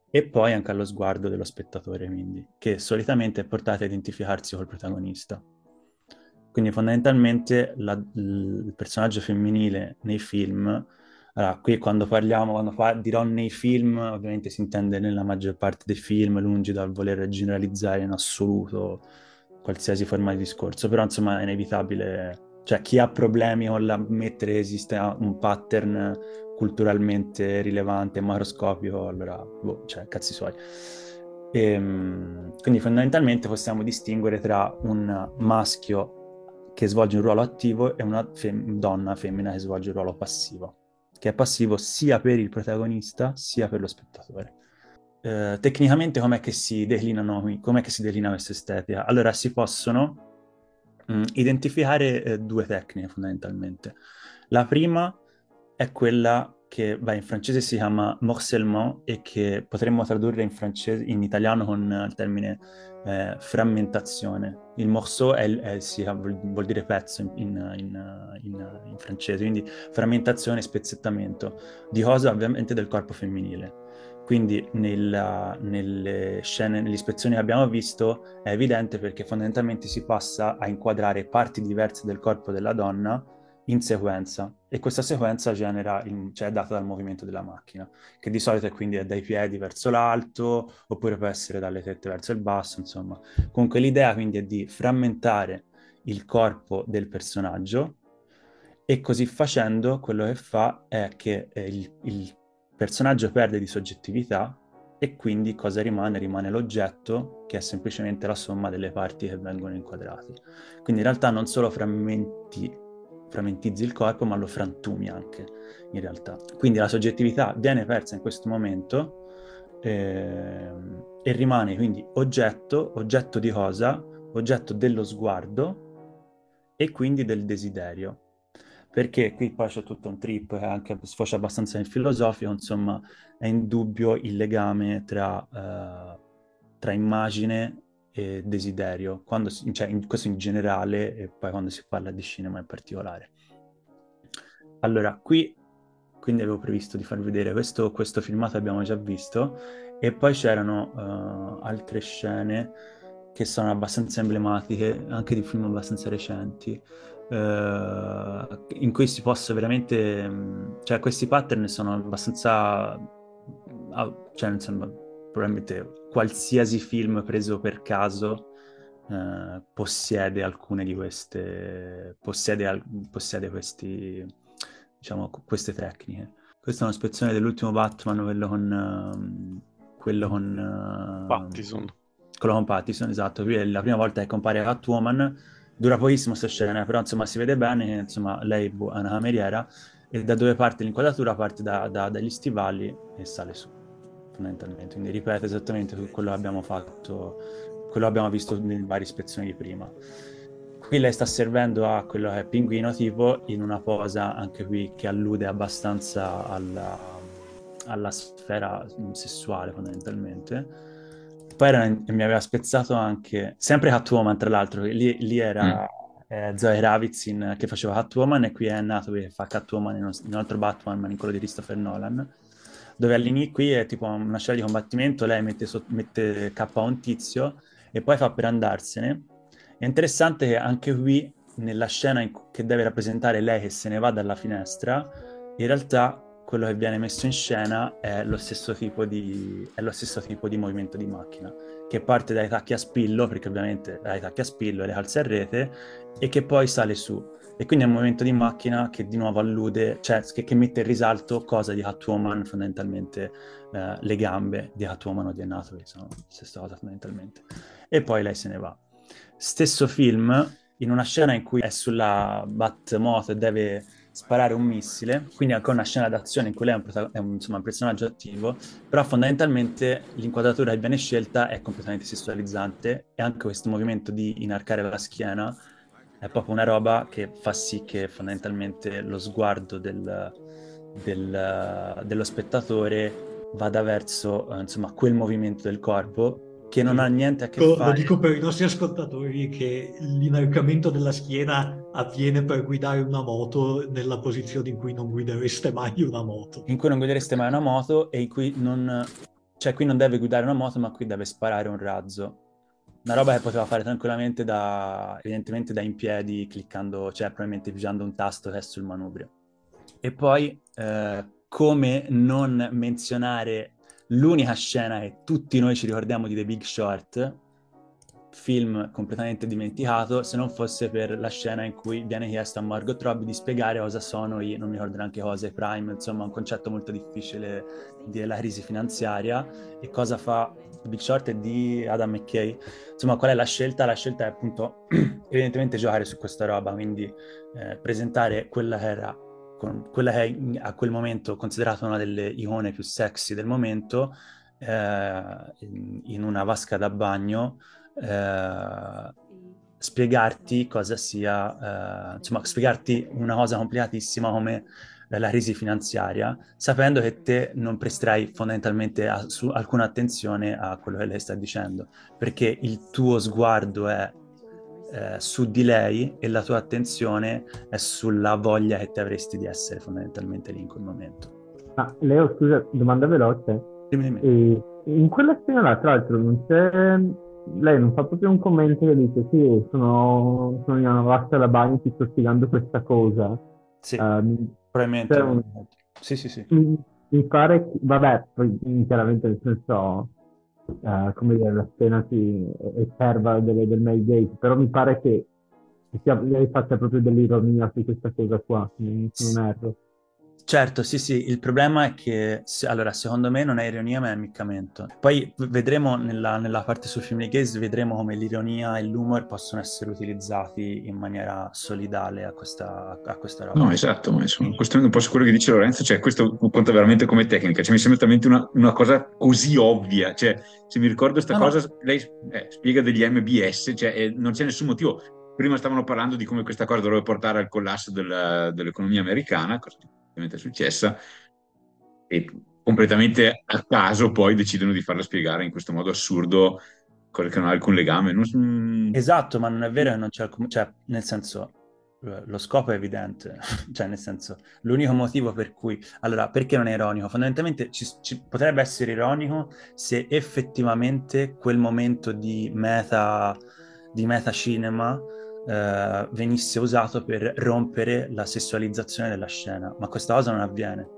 Speaker 3: e poi anche allo sguardo dello spettatore, quindi, che solitamente è portato a identificarsi col protagonista. Quindi fondamentalmente la, il personaggio femminile nei film Allora, qui quando parliamo, quando fa, dirò nei film, ovviamente si intende nella maggior parte dei film, lungi dal voler generalizzare in assoluto qualsiasi forma di discorso, però insomma è inevitabile, cioè chi ha problemi con la mettere che esiste un pattern culturalmente rilevante, macroscopico, allora, boh, cioè, cazzi suoi. E, ehm, quindi fondamentalmente possiamo distinguere tra un maschio che svolge un ruolo attivo e una fem- donna femmina che svolge un ruolo passivo, che è passivo sia per il protagonista sia per lo spettatore. Eh, tecnicamente com'è che si declinano, com'è che si declina questa estetica? Allora si possono mh, mm, identificare eh, due tecniche fondamentalmente. La prima è quella che beh, in francese si chiama morcellement e che potremmo tradurre in, francese, in italiano con il termine eh, frammentazione. Il morceau è, è, vuol, vuol, dire pezzo in, in, in, in, francese, quindi frammentazione, spezzettamento di cosa ovviamente del corpo femminile. Quindi nella, nelle scene, nelle ispezioni che abbiamo visto è evidente perché fondamentalmente si passa a inquadrare parti diverse del corpo della donna in sequenza e questa sequenza genera il, cioè è data dal movimento della macchina, che di solito è quindi dai piedi verso l'alto oppure può essere dalle tette verso il basso, insomma. Comunque l'idea quindi è di frammentare il corpo del personaggio e così facendo quello che fa è che eh, il, il personaggio perde di soggettività e quindi cosa rimane? Rimane l'oggetto che è semplicemente la somma delle parti che vengono inquadrate. Quindi in realtà non solo frammenti frammentizzi il corpo, ma lo frantumi anche in realtà. Quindi la soggettività viene persa in questo momento eh, e rimane quindi oggetto, oggetto di cosa? Oggetto dello sguardo e quindi del desiderio. Perché qui poi c'è tutto un trip che anche sfocia abbastanza nel filosofico, insomma, è indubbio il legame tra, eh, tra immagine e desiderio, quando, cioè in, questo in generale e poi quando si parla di cinema in particolare. Allora, qui quindi avevo previsto di farvi vedere questo, questo filmato abbiamo già visto e poi c'erano uh, altre scene che sono abbastanza emblematiche, anche di film abbastanza recenti, uh, in cui si possa veramente, cioè questi pattern sono abbastanza, uh, cioè insomma, probabilmente qualsiasi film preso per caso eh, possiede alcune di queste, possiede, al, possiede questi, diciamo, queste tecniche. Questa è una un'ispezione dell'ultimo Batman, quello con... Uh, quello con...
Speaker 2: Uh, Pattison.
Speaker 3: Quello con Pattison, esatto. Qui è la prima volta che compare Catwoman, dura pochissimo questa scena, però insomma si vede bene che insomma, lei è una cameriera e da dove parte l'inquadratura parte da, da, dagli stivali e sale su fondamentalmente, quindi ripete esattamente quello che abbiamo fatto, quello che abbiamo visto nelle varie ispezioni di prima. Qui lei sta servendo a quello che è pinguino tipo in una posa anche qui che allude abbastanza alla, alla sfera sessuale fondamentalmente. Poi era, mi aveva spezzato anche, sempre Catwoman tra l'altro, lì, lì era... Mm. Eh, Zoe Ravitz che faceva Catwoman e qui è nato che fa Catwoman in un altro Batman, in quello di Christopher Nolan dove all'inizio qui è tipo una scena di combattimento, lei mette, so- mette K a un tizio e poi fa per andarsene. È interessante che anche qui, nella scena in- che deve rappresentare lei che se ne va dalla finestra, in realtà quello che viene messo in scena è lo stesso tipo di, stesso tipo di movimento di macchina, che parte dai tacchi a spillo, perché ovviamente dai tacchi a spillo e le calze a rete, e che poi sale su. E quindi è un movimento di macchina che di nuovo allude, cioè che, che mette in risalto cosa di Catwoman, fondamentalmente eh, le gambe di Catwoman o di Anatomy, sono la stessa cosa fondamentalmente. E poi lei se ne va. Stesso film, in una scena in cui è sulla Batmoto e deve sparare un missile, quindi anche una scena d'azione in cui lei è un, prota- è un, insomma, un personaggio attivo, però fondamentalmente l'inquadratura che viene scelta è completamente sessualizzante e anche questo movimento di inarcare la schiena è proprio una roba che fa sì che fondamentalmente lo sguardo del, del, dello spettatore vada verso eh, insomma, quel movimento del corpo che non ha niente a che
Speaker 1: lo,
Speaker 3: fare.
Speaker 1: Lo dico per i nostri ascoltatori che l'inarcamento della schiena avviene per guidare una moto nella posizione in cui non guidereste mai una moto.
Speaker 3: In cui non guidereste mai una moto e in cui non... Cioè qui non deve guidare una moto ma qui deve sparare un razzo una roba che poteva fare tranquillamente da, evidentemente da in piedi, cliccando, cioè probabilmente pigiando un tasto che è sul manubrio. E poi eh, come non menzionare l'unica scena che tutti noi ci ricordiamo di The Big Short, film completamente dimenticato, se non fosse per la scena in cui viene chiesto a Margot Robbie di spiegare cosa sono i, non mi ricordo neanche cosa, i prime, insomma un concetto molto difficile della crisi finanziaria e cosa fa The Big Short di Adam McKay. Insomma, qual è la scelta? La scelta è appunto evidentemente giocare su questa roba, quindi eh, presentare quella che era con quella che è a quel momento considerata una delle icone più sexy del momento, eh, in, in, una vasca da bagno, eh, spiegarti cosa sia, eh, insomma, spiegarti una cosa complicatissima come la crisi finanziaria, sapendo che te non presterai fondamentalmente a, su, alcuna attenzione a quello che lei sta dicendo, perché il tuo sguardo è eh, su di lei e la tua attenzione è sulla voglia che te avresti di essere fondamentalmente lì in quel momento.
Speaker 5: Ah, Leo, scusa, domanda veloce. Dimmi, dimmi. in quella scena là, tra l'altro, non c'è... Lei non fa proprio un commento che dice sì, sono, sono in una vasca da bagno, ti sto spiegando questa cosa.
Speaker 3: Sì, uh, probabilmente. Un... Sì, sì, sì.
Speaker 5: Mi, mi pare, vabbè, poi chiaramente nel senso uh, come dire, la scena si osserva del, del May Gate, però mi pare che sia, lei faccia proprio dell'ironia su questa cosa qua, non erro.
Speaker 3: Certo, sì, sì, il problema è che, allora, secondo me non è ironia ma è ammiccamento. Poi vedremo nella, nella parte su Family Gaze, vedremo come l'ironia e l'humor possono essere utilizzati in maniera solidale a questa, a questa roba.
Speaker 6: No, esatto, ma sono questo un po' su quello che dice Lorenzo, cioè questo conta veramente come tecnica, cioè mi sembra talmente una, una cosa così ovvia, cioè se mi ricordo questa no, cosa, no. lei eh, spiega degli MBS, cioè eh, non c'è nessun motivo. Prima stavano parlando di come questa cosa dovrebbe portare al collasso del, dell'economia americana, cosa ovviamente è successa, e completamente a caso poi decidono di farla spiegare in questo modo assurdo quello che non ha alcun legame. Non...
Speaker 3: Esatto, ma non è vero che non c'è alcun... cioè, nel senso, lo scopo è evidente, cioè nel senso, l'unico motivo per cui, allora, perché non è ironico? Fondamentalmente ci, ci potrebbe essere ironico se effettivamente quel momento di meta, di meta cinema eh, venisse usato per rompere la sessualizzazione della scena, ma questa cosa non avviene.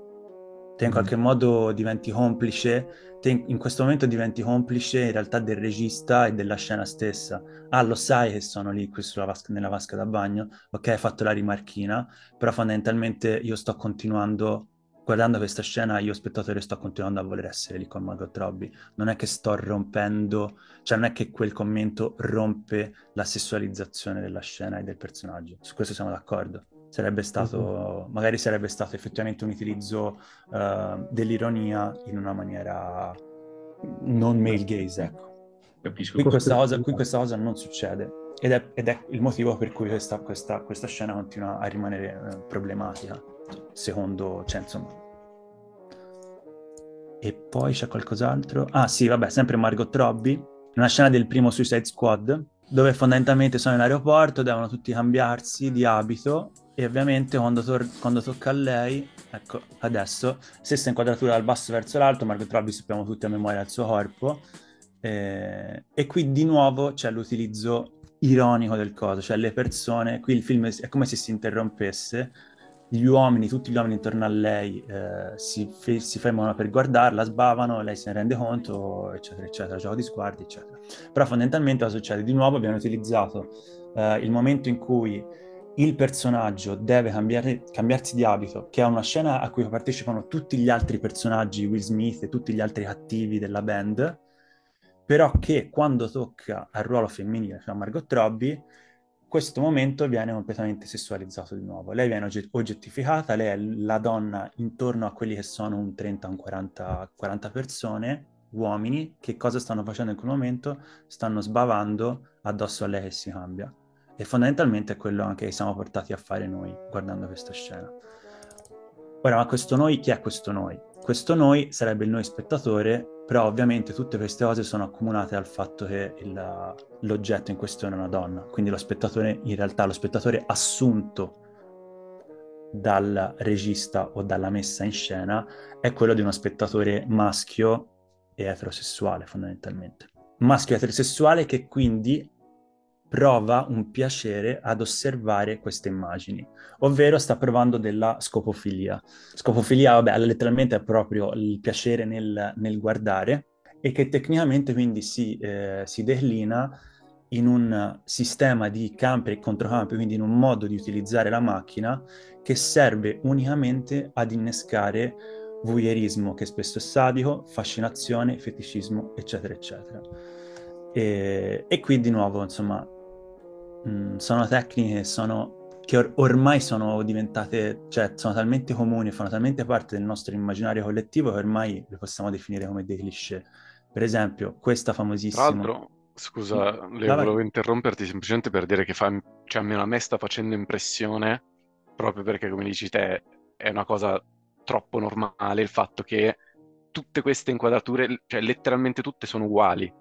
Speaker 3: Te in mm. qualche modo diventi complice, te in, in questo momento diventi complice in realtà del regista e della scena stessa. Ah, lo sai che sono lì qui vasca, nella vasca da bagno, ok, hai fatto la rimarchina, però fondamentalmente io sto continuando guardando questa scena io spettatore sto continuando a voler essere lì con Margot Robbie non è che sto rompendo cioè non è che quel commento rompe la sessualizzazione della scena e del personaggio su questo siamo d'accordo sarebbe stato uh-huh. magari sarebbe stato effettivamente un utilizzo uh, dell'ironia in una maniera non male gaze ecco Capisco. Qui questa, cosa, qui questa cosa non succede ed è, ed è, il motivo per cui questa, questa, questa scena continua a rimanere uh, problematica secondo, cioè insomma. E poi c'è qualcos'altro? Ah sì, vabbè, sempre Margot Robbie, una scena del primo Suicide Squad, dove fondamentalmente sono in aeroporto, devono tutti cambiarsi di abito e ovviamente quando, tor- quando tocca a lei, ecco, adesso, stessa inquadratura dal basso verso l'alto, Margot Robbie sappiamo tutti a memoria il suo corpo, eh, e qui di nuovo c'è l'utilizzo ironico del coso, cioè le persone, qui il film è come se si interrompesse, gli uomini, tutti gli uomini intorno a lei eh, si, fe- si, fermano per guardarla, sbavano, lei se ne rende conto, eccetera, eccetera, gioco di sguardi, eccetera. Però fondamentalmente cosa succede? Di nuovo abbiamo utilizzato eh, il momento in cui il personaggio deve cambiare, cambiarsi di abito, che è una scena a cui partecipano tutti gli altri personaggi, Will Smith e tutti gli altri cattivi della band, però che quando tocca al ruolo femminile, cioè a Margot Robbie, questo momento viene completamente sessualizzato di nuovo. Lei viene oggettificata, lei è la donna intorno a quelli che sono un 30, un 40, 40 persone, uomini, che cosa stanno facendo in quel momento? Stanno sbavando addosso a lei che si cambia. E fondamentalmente è quello anche che siamo portati a fare noi guardando questa scena. Ora, ma questo noi, chi è questo noi? Questo noi sarebbe il noi spettatore però ovviamente tutte queste cose sono accomunate al fatto che il, l'oggetto in questione è una donna, quindi lo spettatore, in realtà lo spettatore assunto dal regista o dalla messa in scena è quello di uno spettatore maschio e eterosessuale fondamentalmente. Maschio eterosessuale che quindi prova un piacere ad osservare queste immagini, ovvero sta provando della scopofilia. Scopofilia, vabbè, letteralmente è proprio il piacere nel, nel guardare e che tecnicamente quindi si, eh, si declina in un sistema di campi e controcampi, quindi in un modo di utilizzare la macchina che serve unicamente ad innescare voyeurismo, che spesso è sadico, fascinazione, feticismo, eccetera, eccetera. E, e qui di nuovo, insomma, mh, mm, sono tecniche sono, che or- ormai sono diventate, cioè sono talmente comuni, fanno talmente parte del nostro immaginario collettivo che ormai le possiamo definire come dei cliché. Per esempio, questa famosissima...
Speaker 2: Tra l'altro, scusa, le volevo interromperti semplicemente per dire che fa, cioè, almeno a me sta facendo impressione, proprio perché, come dici te, è una cosa troppo normale il fatto che tutte queste inquadrature, cioè letteralmente tutte sono uguali.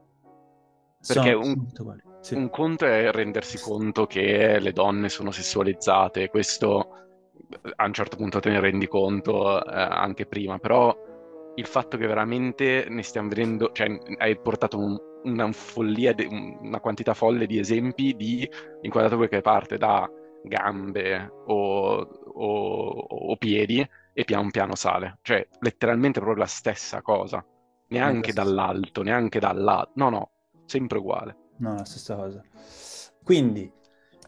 Speaker 2: Perché sono, un, uguali. Sì. un conto è rendersi conto che le donne sono sessualizzate, questo a un certo punto te ne rendi conto eh, anche prima, però il fatto che veramente ne stiamo vedendo, cioè hai portato un, una follia, de, una quantità folle di esempi di inquadrature che parte da gambe o, o, o piedi e pian piano sale. Cioè, letteralmente proprio la stessa cosa. Neanche dall'alto, neanche dall'alto. No, no, sempre uguale.
Speaker 3: No, la stessa cosa. Quindi,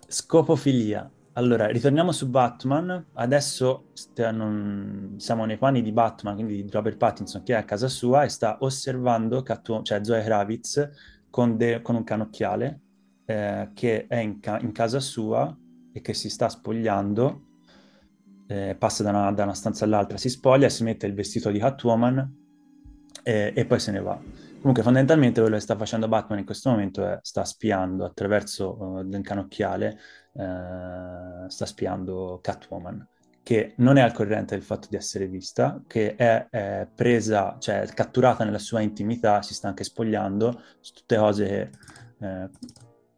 Speaker 3: scopofilia. Allora, ritorniamo su Batman. Adesso st- non... siamo nei panni di Batman, quindi di Robert Pattinson, che è a casa sua e sta osservando Cattu- cioè Zoe Kravitz con, de- con un canocchiale eh, che è in, ca- in casa sua e che si sta spogliando eh, passa da una, da una, stanza all'altra, si spoglia, si mette il vestito di Catwoman eh, e poi se ne va. Comunque fondamentalmente quello che sta facendo Batman in questo momento è sta spiando attraverso uh, del canocchiale, uh, sta spiando Catwoman, che non è al corrente del fatto di essere vista, che è, è presa, cioè catturata nella sua intimità, si sta anche spogliando, tutte cose che... Eh,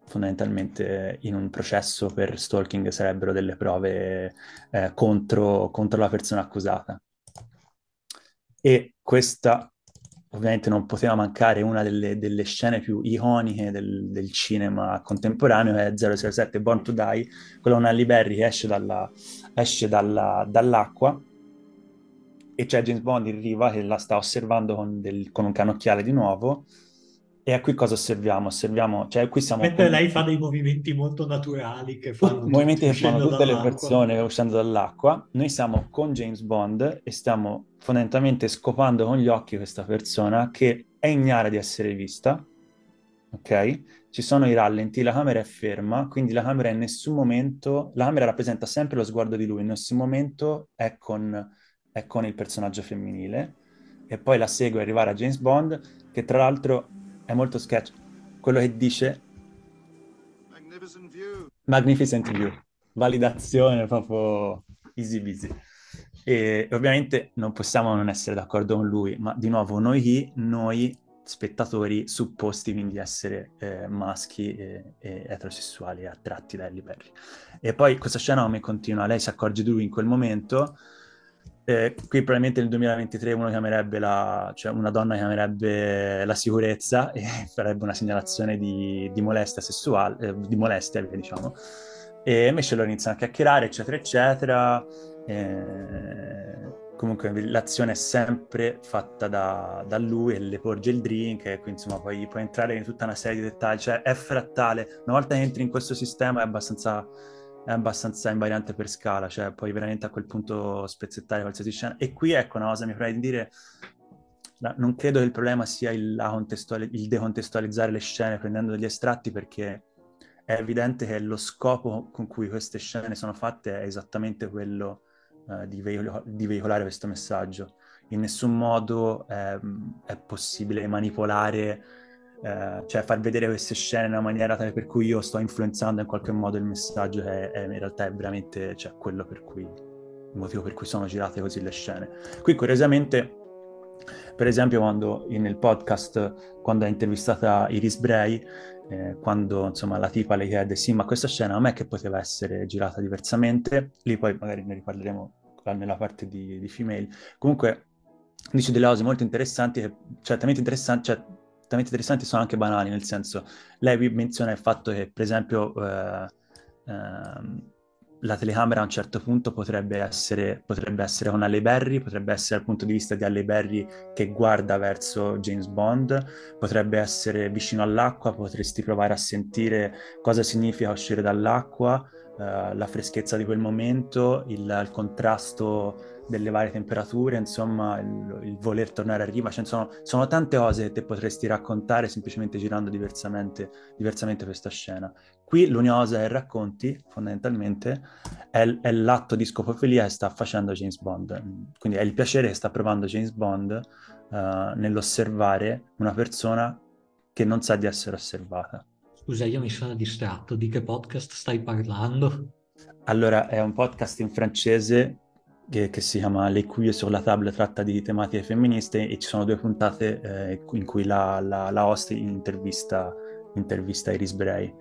Speaker 3: fondamentalmente in un processo per stalking sarebbero delle prove eh, contro, contro la persona accusata. E questa ovviamente non poteva mancare una delle, delle scene più iconiche del, del, cinema contemporaneo, è 007 Born to Die, quella una Berry che esce, dalla, esce dalla, dall'acqua. E c'è James Bond in riva che la sta osservando con, del, con un canocchiale di nuovo e a qui cosa osserviamo? Osserviamo, cioè qui siamo...
Speaker 1: Mentre con... lei fa dei movimenti molto naturali che fanno...
Speaker 3: movimenti che fanno tutte dall'acqua. le persone uscendo dall'acqua. Noi siamo con James Bond e stiamo fondamentalmente scopando con gli occhi questa persona che è ignara di essere vista, ok? Ci sono i rallenti, la camera è ferma, quindi la camera in nessun momento... La camera rappresenta sempre lo sguardo di lui, in nessun momento è con, è con il personaggio femminile e poi la segue arrivare a James Bond, che tra l'altro è molto sketch. Quello che dice Magnificent View. Magnificent View. Validazione proprio easy busy. E ovviamente non possiamo non essere d'accordo con lui, ma di nuovo noi chi? Noi spettatori supposti quindi essere eh, maschi e, e, eterosessuali attratti da Ellie Berry. E poi questa scena come continua, lei si accorge di lui in quel momento eh, qui probabilmente nel 2023 uno chiamerebbe la, cioè una donna chiamerebbe la sicurezza e farebbe una segnalazione di, di molestia sessuale, eh, di molestia, diciamo. E invece loro iniziano a chiacchierare, eccetera, eccetera. Eh, comunque l'azione è sempre fatta da, da, lui e le porge il drink e quindi insomma poi puoi entrare in tutta una serie di dettagli, cioè è frattale. Una volta che entri in questo sistema è abbastanza è abbastanza invariante per scala, cioè puoi veramente a quel punto spezzettare qualsiasi scena. E qui ecco una cosa mi preme di dire, non credo che il problema sia il, contestuali- il decontestualizzare le scene prendendo degli estratti perché è evidente che lo scopo con cui queste scene sono fatte è esattamente quello uh, di, veicol- di, veicolare questo messaggio. In nessun modo eh, è possibile manipolare eh, cioè far vedere queste scene in una maniera tale per cui io sto influenzando in qualche modo il messaggio che è, in realtà è veramente cioè, quello per cui il motivo per cui sono girate così le scene. Qui curiosamente, per esempio, quando nel podcast, quando è intervistata Iris Bray, eh, quando insomma la tipa le chiede sì, ma questa scena a me che poteva essere girata diversamente, lì poi magari ne riparleremo nella parte di, di female. Comunque dice delle cose molto interessanti, certamente interessanti, cioè altamente interessanti sono anche banali, nel senso, lei menziona il fatto che, per esempio, eh, eh, la telecamera a un certo punto potrebbe essere, potrebbe essere con Halle Berry, potrebbe essere dal punto di vista di Halle Berry che guarda verso James Bond, potrebbe essere vicino all'acqua, potresti provare a sentire cosa significa uscire dall'acqua, uh, la freschezza di quel momento, il, il contrasto delle varie temperature, insomma, il, il voler tornare a riva, cioè, sono, sono, tante cose che te potresti raccontare semplicemente girando diversamente, diversamente questa scena. Qui l'unica cosa che racconti, fondamentalmente, è, è, l'atto di scopofilia che sta facendo James Bond. Quindi è il piacere che sta provando James Bond uh, nell'osservare una persona che non sa di essere osservata.
Speaker 1: Scusa, io mi sono distratto. Di che podcast stai parlando?
Speaker 3: Allora, è un podcast in francese che, che si chiama Le cuie sur la table, tratta di tematiche femministe e ci sono due puntate eh, in cui la, la, la host intervista, intervista Iris Bray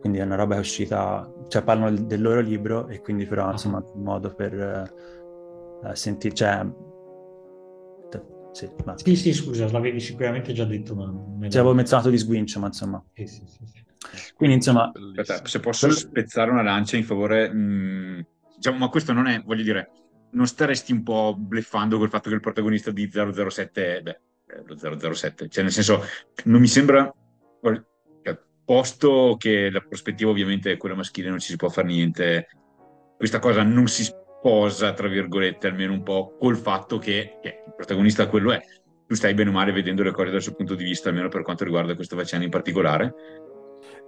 Speaker 3: quindi è una roba che è uscita, cioè parlano del loro libro e quindi però uh-huh. insomma un modo per uh, sentire, cioè...
Speaker 1: Sì, ma... sì, sì, scusa, l'avevi sicuramente già detto, ma...
Speaker 3: Cioè, avevo menzionato di sguincio, ma insomma... Sì, sì, sì, sì. Quindi insomma...
Speaker 6: Aspetta, se posso spezzare una lancia in favore... Mh, mm, diciamo, ma questo non è, voglio dire, non staresti un po' bleffando col fatto che il protagonista di 007 è, beh, lo 007, cioè nel senso, non mi sembra posto che la prospettiva ovviamente è quella maschile, non ci si può fare niente, questa cosa non si sposa, tra virgolette, almeno un po' col fatto che, che il protagonista quello è. Tu stai bene o male vedendo le cose dal suo punto di vista, almeno per quanto riguarda questa faccenda in particolare?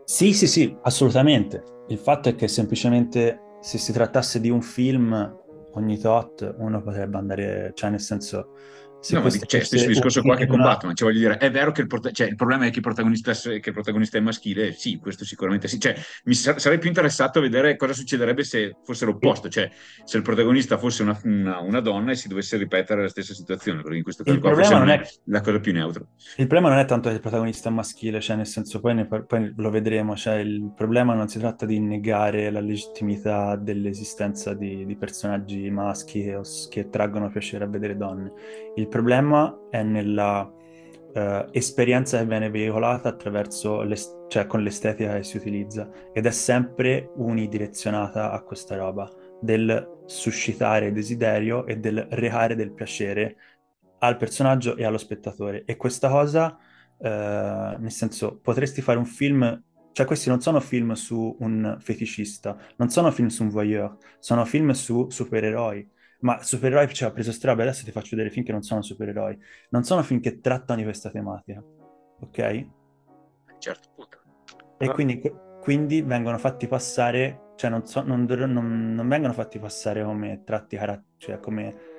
Speaker 3: Sì, sì, sì, assolutamente. Il fatto è che semplicemente se si trattasse di un film ogni tot uno potrebbe andare, cioè nel senso
Speaker 6: sì, no, ma c'è cioè, stesso discorso qua che con Batman, cioè, voglio dire, è vero che il, prota- cioè, il problema è che il, protagonista, che il, protagonista, è maschile, sì, questo sicuramente sì, cioè, mi sa- sarei più interessato a vedere cosa succederebbe se fosse l'opposto, cioè se il protagonista fosse una, una, una donna e si dovesse ripetere la stessa situazione, perché in questo caso qua forse non è la cosa più neutra.
Speaker 3: Il problema non è tanto che il protagonista è maschile, cioè nel senso, poi, ne, poi lo vedremo, cioè il problema non si tratta di negare la legittimità dell'esistenza di, di personaggi maschi che, che traggono piacere a vedere donne. Il problema è nella uh, esperienza che viene veicolata attraverso cioè con l'estetica che si utilizza ed è sempre unidirezionata a questa roba del suscitare desiderio e del recare del piacere al personaggio e allo spettatore. E questa cosa uh, nel senso potresti fare un film cioè questi non sono film su un feticista, non sono film su un voyeur, sono film su supereroi ma supereroi ci ha preso strada, adesso ti faccio vedere film che non sono supereroi, non sono film che trattano di questa tematica, ok?
Speaker 6: Certo, puta.
Speaker 3: E ah. quindi, quindi, vengono fatti passare, cioè non, so, non, non, non vengono fatti passare come tratti, cioè come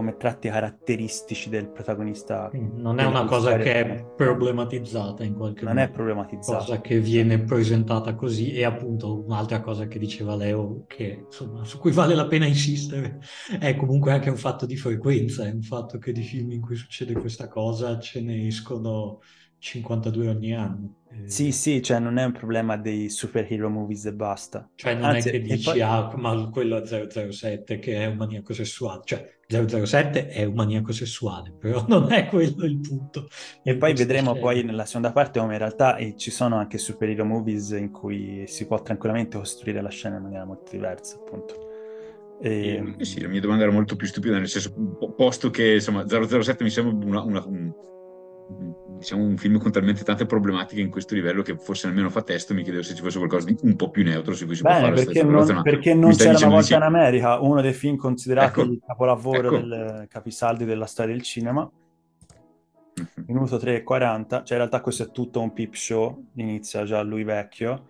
Speaker 3: come tratti caratteristici del protagonista.
Speaker 1: Non è una cosa che è problematizzata in qualche
Speaker 3: non
Speaker 1: modo.
Speaker 3: Non è problematizzata.
Speaker 1: Cosa che viene presentata così e appunto un'altra cosa che diceva Leo che insomma su cui vale la pena insistere è comunque anche un fatto di frequenza, è un fatto che di film in cui succede questa cosa ce ne escono 52 ogni anno.
Speaker 3: Sì, sì, cioè non è un problema dei superhero movies e basta.
Speaker 1: Cioè non Anzi, è che dici, poi... ah, ma quello è 007 che è un maniaco sessuale. Cioè 007 è un maniaco sessuale, però non è quello il punto.
Speaker 3: E poi vedremo scena. poi nella seconda parte come in realtà eh, ci sono anche superhero movies in cui si può tranquillamente costruire la scena in maniera molto diversa, appunto.
Speaker 6: E... Eh sì, la mia domanda era molto più stupida, nel senso, posto che insomma 007 mi sembra una, una, un diciamo, un film con talmente tante problematiche in questo livello che forse nemmeno fa testo mi chiedevo se ci fosse qualcosa di un po' più neutro su cui si
Speaker 3: Bene,
Speaker 6: può fare
Speaker 3: perché non, perché non c'era una volta in America uno dei film considerati ecco, il capolavoro ecco. del capisaldi della storia del cinema mm-hmm. minuto 3.40 cioè in realtà questo è tutto un peep show inizia già lui vecchio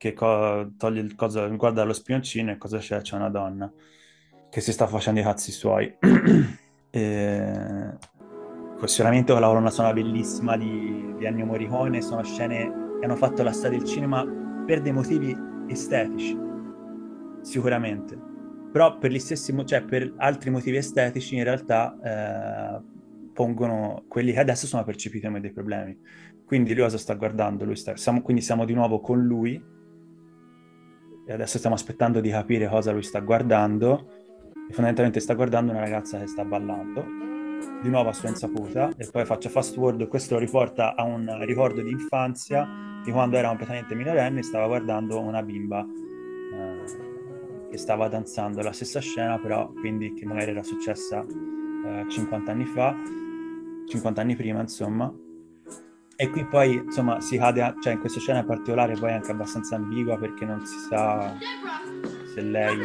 Speaker 3: che co- toglie il cosa, guarda lo spioncino e cosa c'è? C'è una donna che si sta facendo i cazzi suoi e Sicuramente con la colonna sonora bellissima di, di Ennio Morricone, sono scene che hanno fatto la storia del cinema per dei motivi estetici, sicuramente. Però per stessi, cioè per altri motivi estetici in realtà eh, pongono quelli che adesso sono percepiti come dei problemi. Quindi lui cosa sta guardando? Lui sta, siamo, quindi siamo di nuovo con lui e adesso stiamo aspettando di capire cosa lui sta guardando e fondamentalmente sta guardando una ragazza che sta ballando di nuovo a sua insaputa e poi faccio fast forward, questo riporta a un ricordo di infanzia di quando era completamente minorenne e stava guardando una bimba eh, che stava danzando la stessa scena però quindi che magari era successa eh, 50 anni fa 50 anni prima insomma. E qui poi insomma si cade, a, cioè in questa scena in particolare poi è anche abbastanza ambigua perché non si sa se lei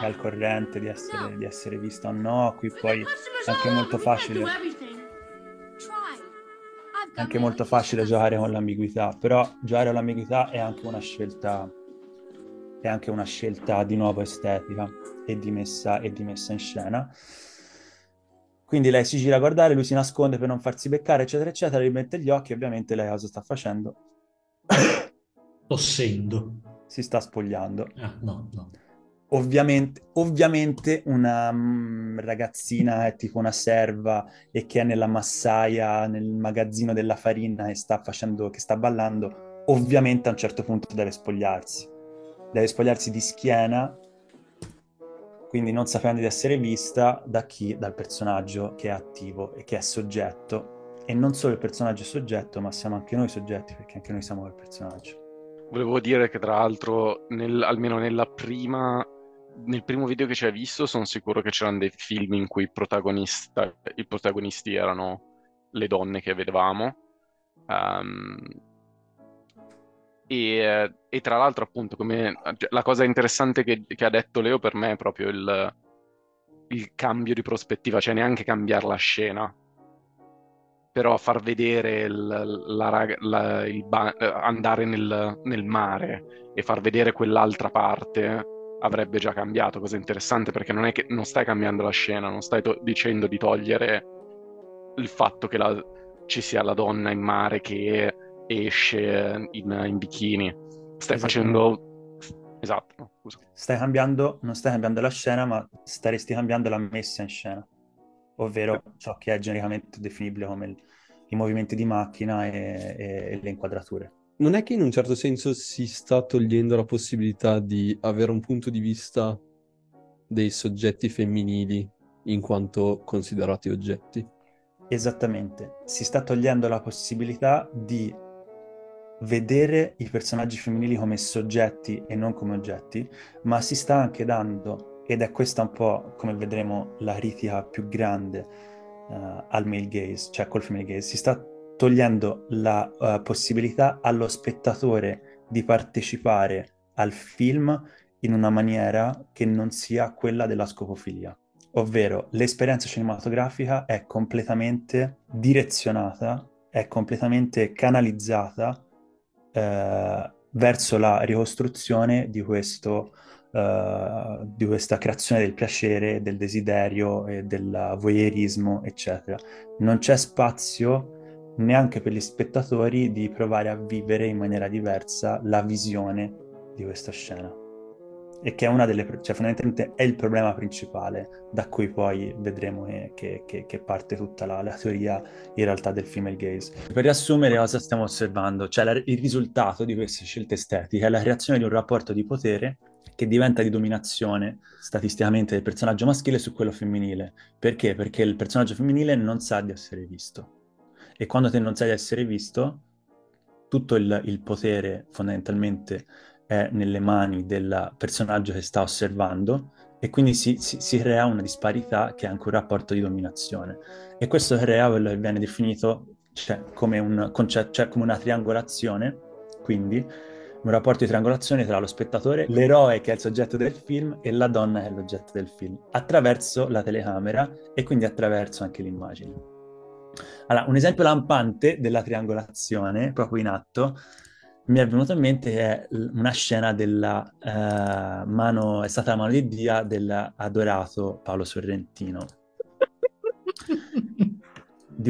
Speaker 3: è al corrente di essere, di essere vista o no, qui poi anche molto facile è anche molto facile giocare con l'ambiguità, però giocare con l'ambiguità è anche una scelta è anche una scelta di nuovo estetica e di messa, e di messa in scena. Quindi lei si gira a guardare, lui si nasconde per non farsi beccare, eccetera, eccetera, rimette gli occhi, ovviamente lei cosa sta facendo?
Speaker 1: Tossendo
Speaker 3: si sta spogliando.
Speaker 1: Ah, no, no.
Speaker 3: Ovviamente, ovviamente una um, ragazzina è tipo una serva e che è nella massaia, nel magazzino della farina e sta facendo, che sta ballando, ovviamente a un certo punto deve spogliarsi. Deve spogliarsi di schiena, quindi non sapendo di essere vista da chi? Dal personaggio che è attivo e che è soggetto. E non solo il personaggio è soggetto, ma siamo anche noi soggetti, perché anche noi siamo il personaggio.
Speaker 2: Volevo dire che tra l'altro, nel, almeno nella prima, nel primo video che ci hai visto, sono sicuro che c'erano dei film in cui i protagonisti erano le donne che vedevamo. Um, e, e, tra l'altro, appunto, come, la cosa interessante che, che, ha detto Leo per me è proprio il, il cambio di prospettiva, cioè neanche cambiare la scena, però far vedere il, la, la, il andare nel, nel, mare e far vedere quell'altra parte avrebbe già cambiato, cosa interessante perché non è che non stai cambiando la scena, non stai to- dicendo di togliere il fatto che la, ci sia la donna in mare che esce in, in bikini, stai facendo... Esatto,
Speaker 3: scusa. Stai cambiando, non stai cambiando la scena, ma staresti cambiando la messa in scena ovvero ciò che è genericamente definibile come il, i movimenti di macchina e, e, e le inquadrature.
Speaker 4: Non è che in un certo senso si sta togliendo la possibilità di avere un punto di vista dei soggetti femminili in quanto considerati oggetti?
Speaker 3: Esattamente, si sta togliendo la possibilità di vedere i personaggi femminili come soggetti e non come oggetti, ma si sta anche dando ed è questa un po', come vedremo, la critica più grande uh, al male gaze, cioè col female gaze. Si sta togliendo la uh, possibilità allo spettatore di partecipare al film in una maniera che non sia quella della scopofilia. Ovvero l'esperienza cinematografica è completamente direzionata, è completamente canalizzata eh, verso la ricostruzione di questo uh, di questa creazione del piacere, del desiderio del voyeurismo, eccetera. Non c'è spazio neanche per gli spettatori di provare a vivere in maniera diversa la visione di questa scena. E che è una delle, cioè fondamentalmente è il problema principale da cui poi vedremo che, che, che parte tutta la, la, teoria in realtà del female gaze. Per riassumere cosa stiamo osservando, cioè la, il risultato di queste scelte estetiche è la creazione di un rapporto di potere che diventa di dominazione statisticamente del personaggio maschile su quello femminile. Perché? Perché il personaggio femminile non sa di essere visto. E quando te non sai essere visto, tutto il, il potere fondamentalmente è nelle mani del personaggio che sta osservando e quindi si, si, si, crea una disparità che è anche un rapporto di dominazione. E questo crea quello che viene definito cioè, come, un concetto, cioè, come una triangolazione, quindi un rapporto di triangolazione tra lo spettatore, l'eroe che è il soggetto del film e la donna che è l'oggetto del film, attraverso la telecamera e quindi attraverso anche l'immagine. Allora, un esempio lampante della triangolazione, proprio in atto, mi è venuto in mente è una scena della uh, mano, è stata la mano di Dio dell'adorato Paolo Sorrentino.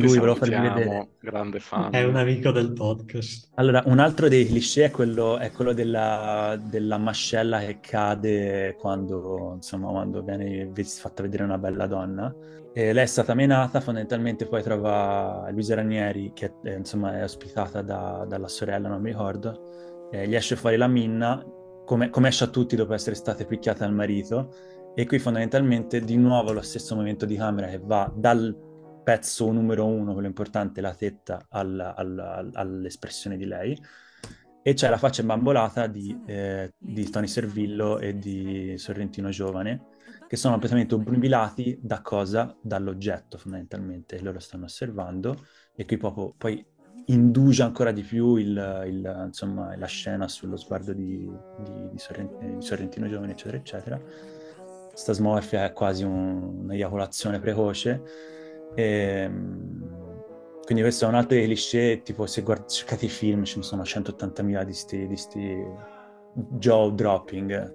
Speaker 2: di cui volevo farvi vedere. Grande fan.
Speaker 1: È un amico del podcast.
Speaker 3: Allora, un altro dei cliché è quello, è quello della, della, mascella che cade quando, insomma, quando viene fatta vedere una bella donna. E lei è stata menata, fondamentalmente poi trova Luisa Ranieri, che è, insomma, è ospitata da, dalla sorella, non mi ricordo, e gli esce fuori la minna, come, come esce a tutti dopo essere state picchiate dal marito, e qui fondamentalmente di nuovo lo stesso movimento di camera che va dal pezzo numero uno, quello importante, la tetta al, al, all'espressione di lei, e c'è la faccia imbambolata di, eh, di Tony Servillo e di Sorrentino Giovane, che sono completamente obnubilati da cosa? Dall'oggetto fondamentalmente, loro stanno osservando e qui proprio poi induce ancora di più il, il, insomma, la scena sullo sguardo di, di, di, Sorrentino, di Sorrentino Giovane, eccetera, eccetera. Sta smorfia è quasi un, un'eiaculazione precoce. E, ehm, quindi questo è un altro dei cliché, tipo se guardi, cercate i film ne sono 180.000 di sti, di sti jaw dropping.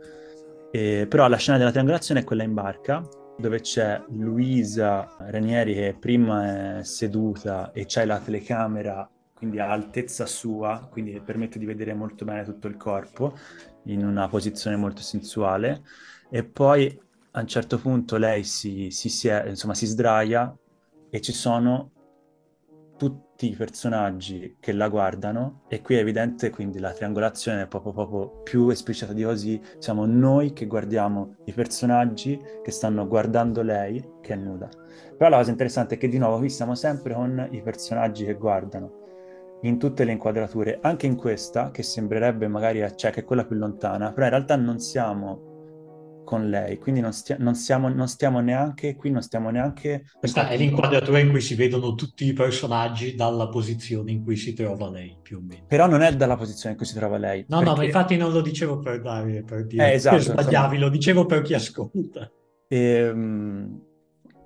Speaker 3: E, però la scena della triangolazione è quella in barca, dove c'è Luisa Ranieri che prima è seduta e c'è la telecamera, quindi a altezza sua, quindi permette di vedere molto bene tutto il corpo, in una posizione molto sensuale. E poi a un certo punto lei si, si, si, è, insomma, si sdraia e ci sono tutti i personaggi che la guardano e qui è evidente quindi la triangolazione è proprio, proprio più esplicita di così, siamo noi che guardiamo i personaggi che stanno guardando lei che è nuda. Però la cosa interessante è che di nuovo qui siamo sempre con i personaggi che guardano in tutte le inquadrature, anche in questa che sembrerebbe magari cioè, che è quella più lontana, però in realtà non siamo con lei, quindi non, stia- non, siamo, non stiamo neanche, qui non stiamo neanche...
Speaker 1: Questa è l'inquadratura in cui si vedono tutti i personaggi dalla posizione in cui si trova lei, più o meno.
Speaker 3: Però non è dalla posizione in cui si trova lei.
Speaker 1: No, perché... no, ma infatti non lo dicevo per Dario, per dire, eh, esatto, per sbagliavi, insomma... lo dicevo per chi ascolta.
Speaker 3: Ehm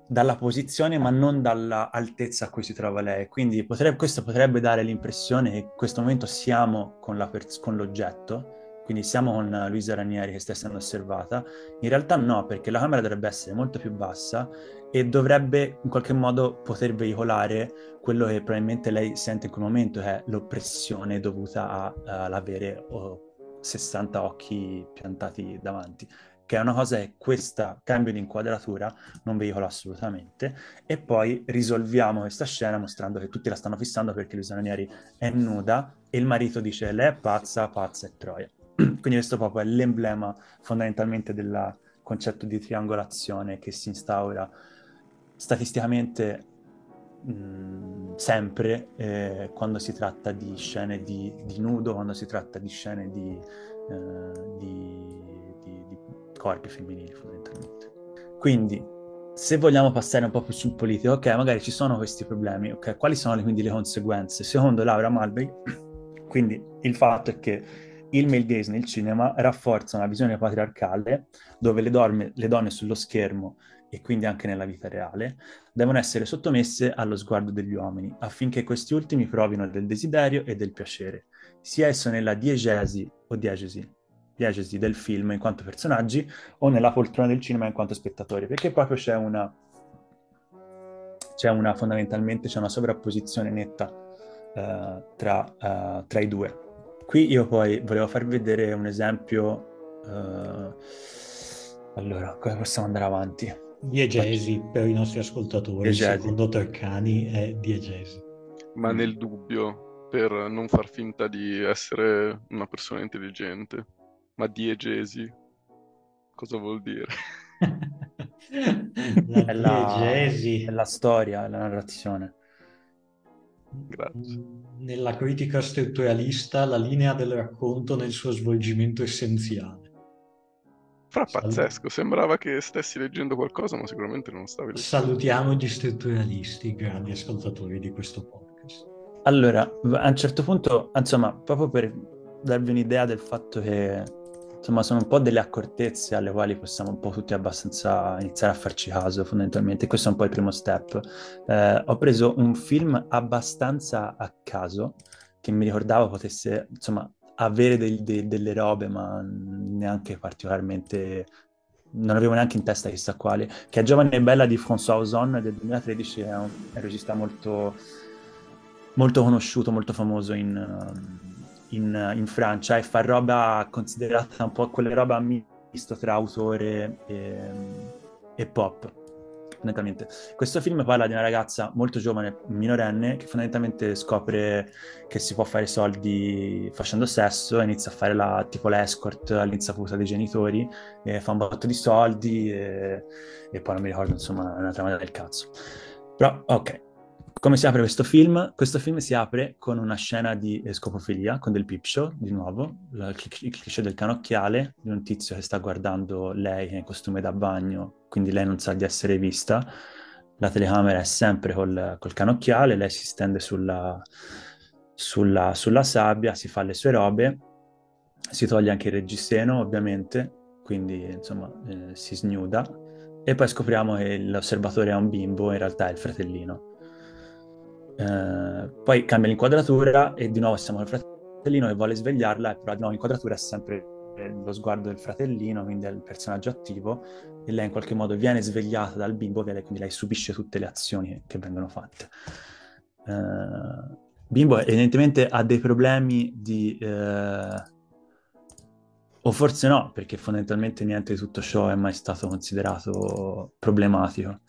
Speaker 3: dalla posizione ma non dall'altezza a cui si trova lei. Quindi potrebbe, questo potrebbe dare l'impressione che in questo momento siamo con, pers- con l'oggetto, quindi siamo con Luisa Ranieri che sta essendo osservata, in realtà no, perché la camera dovrebbe essere molto più bassa e dovrebbe in qualche modo poter veicolare quello che probabilmente lei sente in quel momento, che è l'oppressione dovuta all'avere oh, 60 occhi piantati davanti che è una cosa che questo cambio di inquadratura non veicola assolutamente e poi risolviamo questa scena mostrando che tutti la stanno fissando perché Luisa Ranieri è nuda e il marito dice lei è pazza, pazza è Troia. Quindi questo proprio è l'emblema fondamentalmente del concetto di triangolazione che si instaura statisticamente mh, sempre eh, quando si tratta di scene di, di, nudo, quando si tratta di scene di, eh, di, di corpi femminili fondamentalmente. Quindi se vogliamo passare un po' più sul politico, ok, magari ci sono questi problemi, ok, quali sono quindi le conseguenze? Secondo Laura Malvey, quindi il fatto è che il male gaze nel cinema rafforza una visione patriarcale dove le, dorme, le donne sullo schermo e quindi anche nella vita reale, devono essere sottomesse allo sguardo degli uomini affinché questi ultimi provino del desiderio e del piacere, sia esso nella diegesi o diegesi, diegesi del film in quanto personaggi o nella poltrona del cinema in quanto spettatori, perché proprio c'è una, c'è una fondamentalmente c'è una sovrapposizione netta uh, tra, uh, tra i due. Qui io poi volevo farvi vedere un esempio. Uh, allora, come possiamo andare avanti?
Speaker 1: Diegesi per i nostri ascoltatori, diegesi. secondo Tercani è diegesi.
Speaker 2: Ma nel dubbio, per non far finta di essere una persona intelligente, ma diegesi, cosa vuol dire?
Speaker 3: la è, la, è la storia, è la narrazione.
Speaker 2: Grazie.
Speaker 1: Nella critica strutturalista, la linea del racconto nel suo svolgimento essenziale.
Speaker 2: Fra pazzesco, sembrava che stessi leggendo qualcosa, ma sicuramente non stavi leggendo.
Speaker 1: Salutiamo gli strutturalisti, grandi ascoltatori di questo podcast.
Speaker 3: Allora, a un certo punto, insomma, proprio per darvi un'idea del fatto che insomma sono un po' delle accortezze alle quali possiamo un po' tutti abbastanza iniziare a farci caso fondamentalmente, questo è un po' il primo step. Eh, ho preso un film abbastanza a caso che mi ricordavo potesse insomma avere dei, dei, delle robe ma neanche particolarmente non avevo neanche in testa chissà quale, che è Giovane e Bella di François Ozon del 2013, è un, è un regista molto, molto conosciuto, molto famoso in, in, in, Francia e fa roba considerata un po' quelle roba misto tra autore e, e pop. Fondamentalmente. Questo film parla di una ragazza molto giovane, minorenne, che fondamentalmente scopre che si può fare soldi facendo sesso, inizia a fare la, tipo l'escort all'insaputa dei genitori, fa un botto di soldi e, e poi non mi ricordo, insomma, una trama del cazzo. Però, ok, come si apre questo film? Questo film si apre con una scena di scopofilia, con del peep show, di nuovo, il cliché del canocchiale, di un tizio che sta guardando lei in costume da bagno, quindi lei non sa di essere vista. La telecamera è sempre col, col canocchiale, lei si stende sulla, sulla, sulla sabbia, si fa le sue robe, si toglie anche il reggiseno, ovviamente, quindi insomma eh, si snuda e poi scopriamo che l'osservatore è un bimbo, in realtà è il fratellino. Eh, poi cambia l'inquadratura e di nuovo siamo al fratellino che vuole svegliarla, però di nuovo l'inquadratura è sempre lo sguardo del fratellino, quindi è il personaggio attivo, e lei in qualche modo viene svegliata dal bimbo, quindi lei subisce tutte le azioni che vengono fatte. Uh, bimbo evidentemente ha dei problemi di... Uh, o forse no, perché fondamentalmente niente di tutto ciò è mai stato considerato problematico.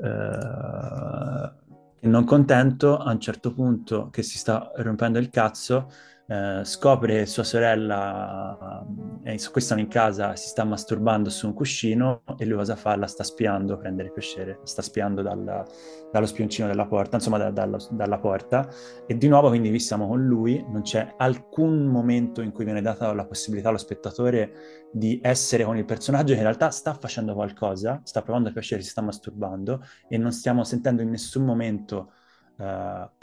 Speaker 3: Uh, non contento, a un certo punto che si sta rompendo il cazzo, eh, scopre sua sorella, eh, questa in casa, si sta masturbando su un cuscino e lui cosa fa? La sta spiando, prendere piacere, sta spiando dalla, dallo spioncino della porta, insomma da, dalla, dalla porta e di nuovo quindi siamo con lui, non c'è alcun momento in cui viene data la possibilità allo spettatore di essere con il personaggio che in realtà sta facendo qualcosa, sta provando a piacere, si sta masturbando e non stiamo sentendo in nessun momento uh,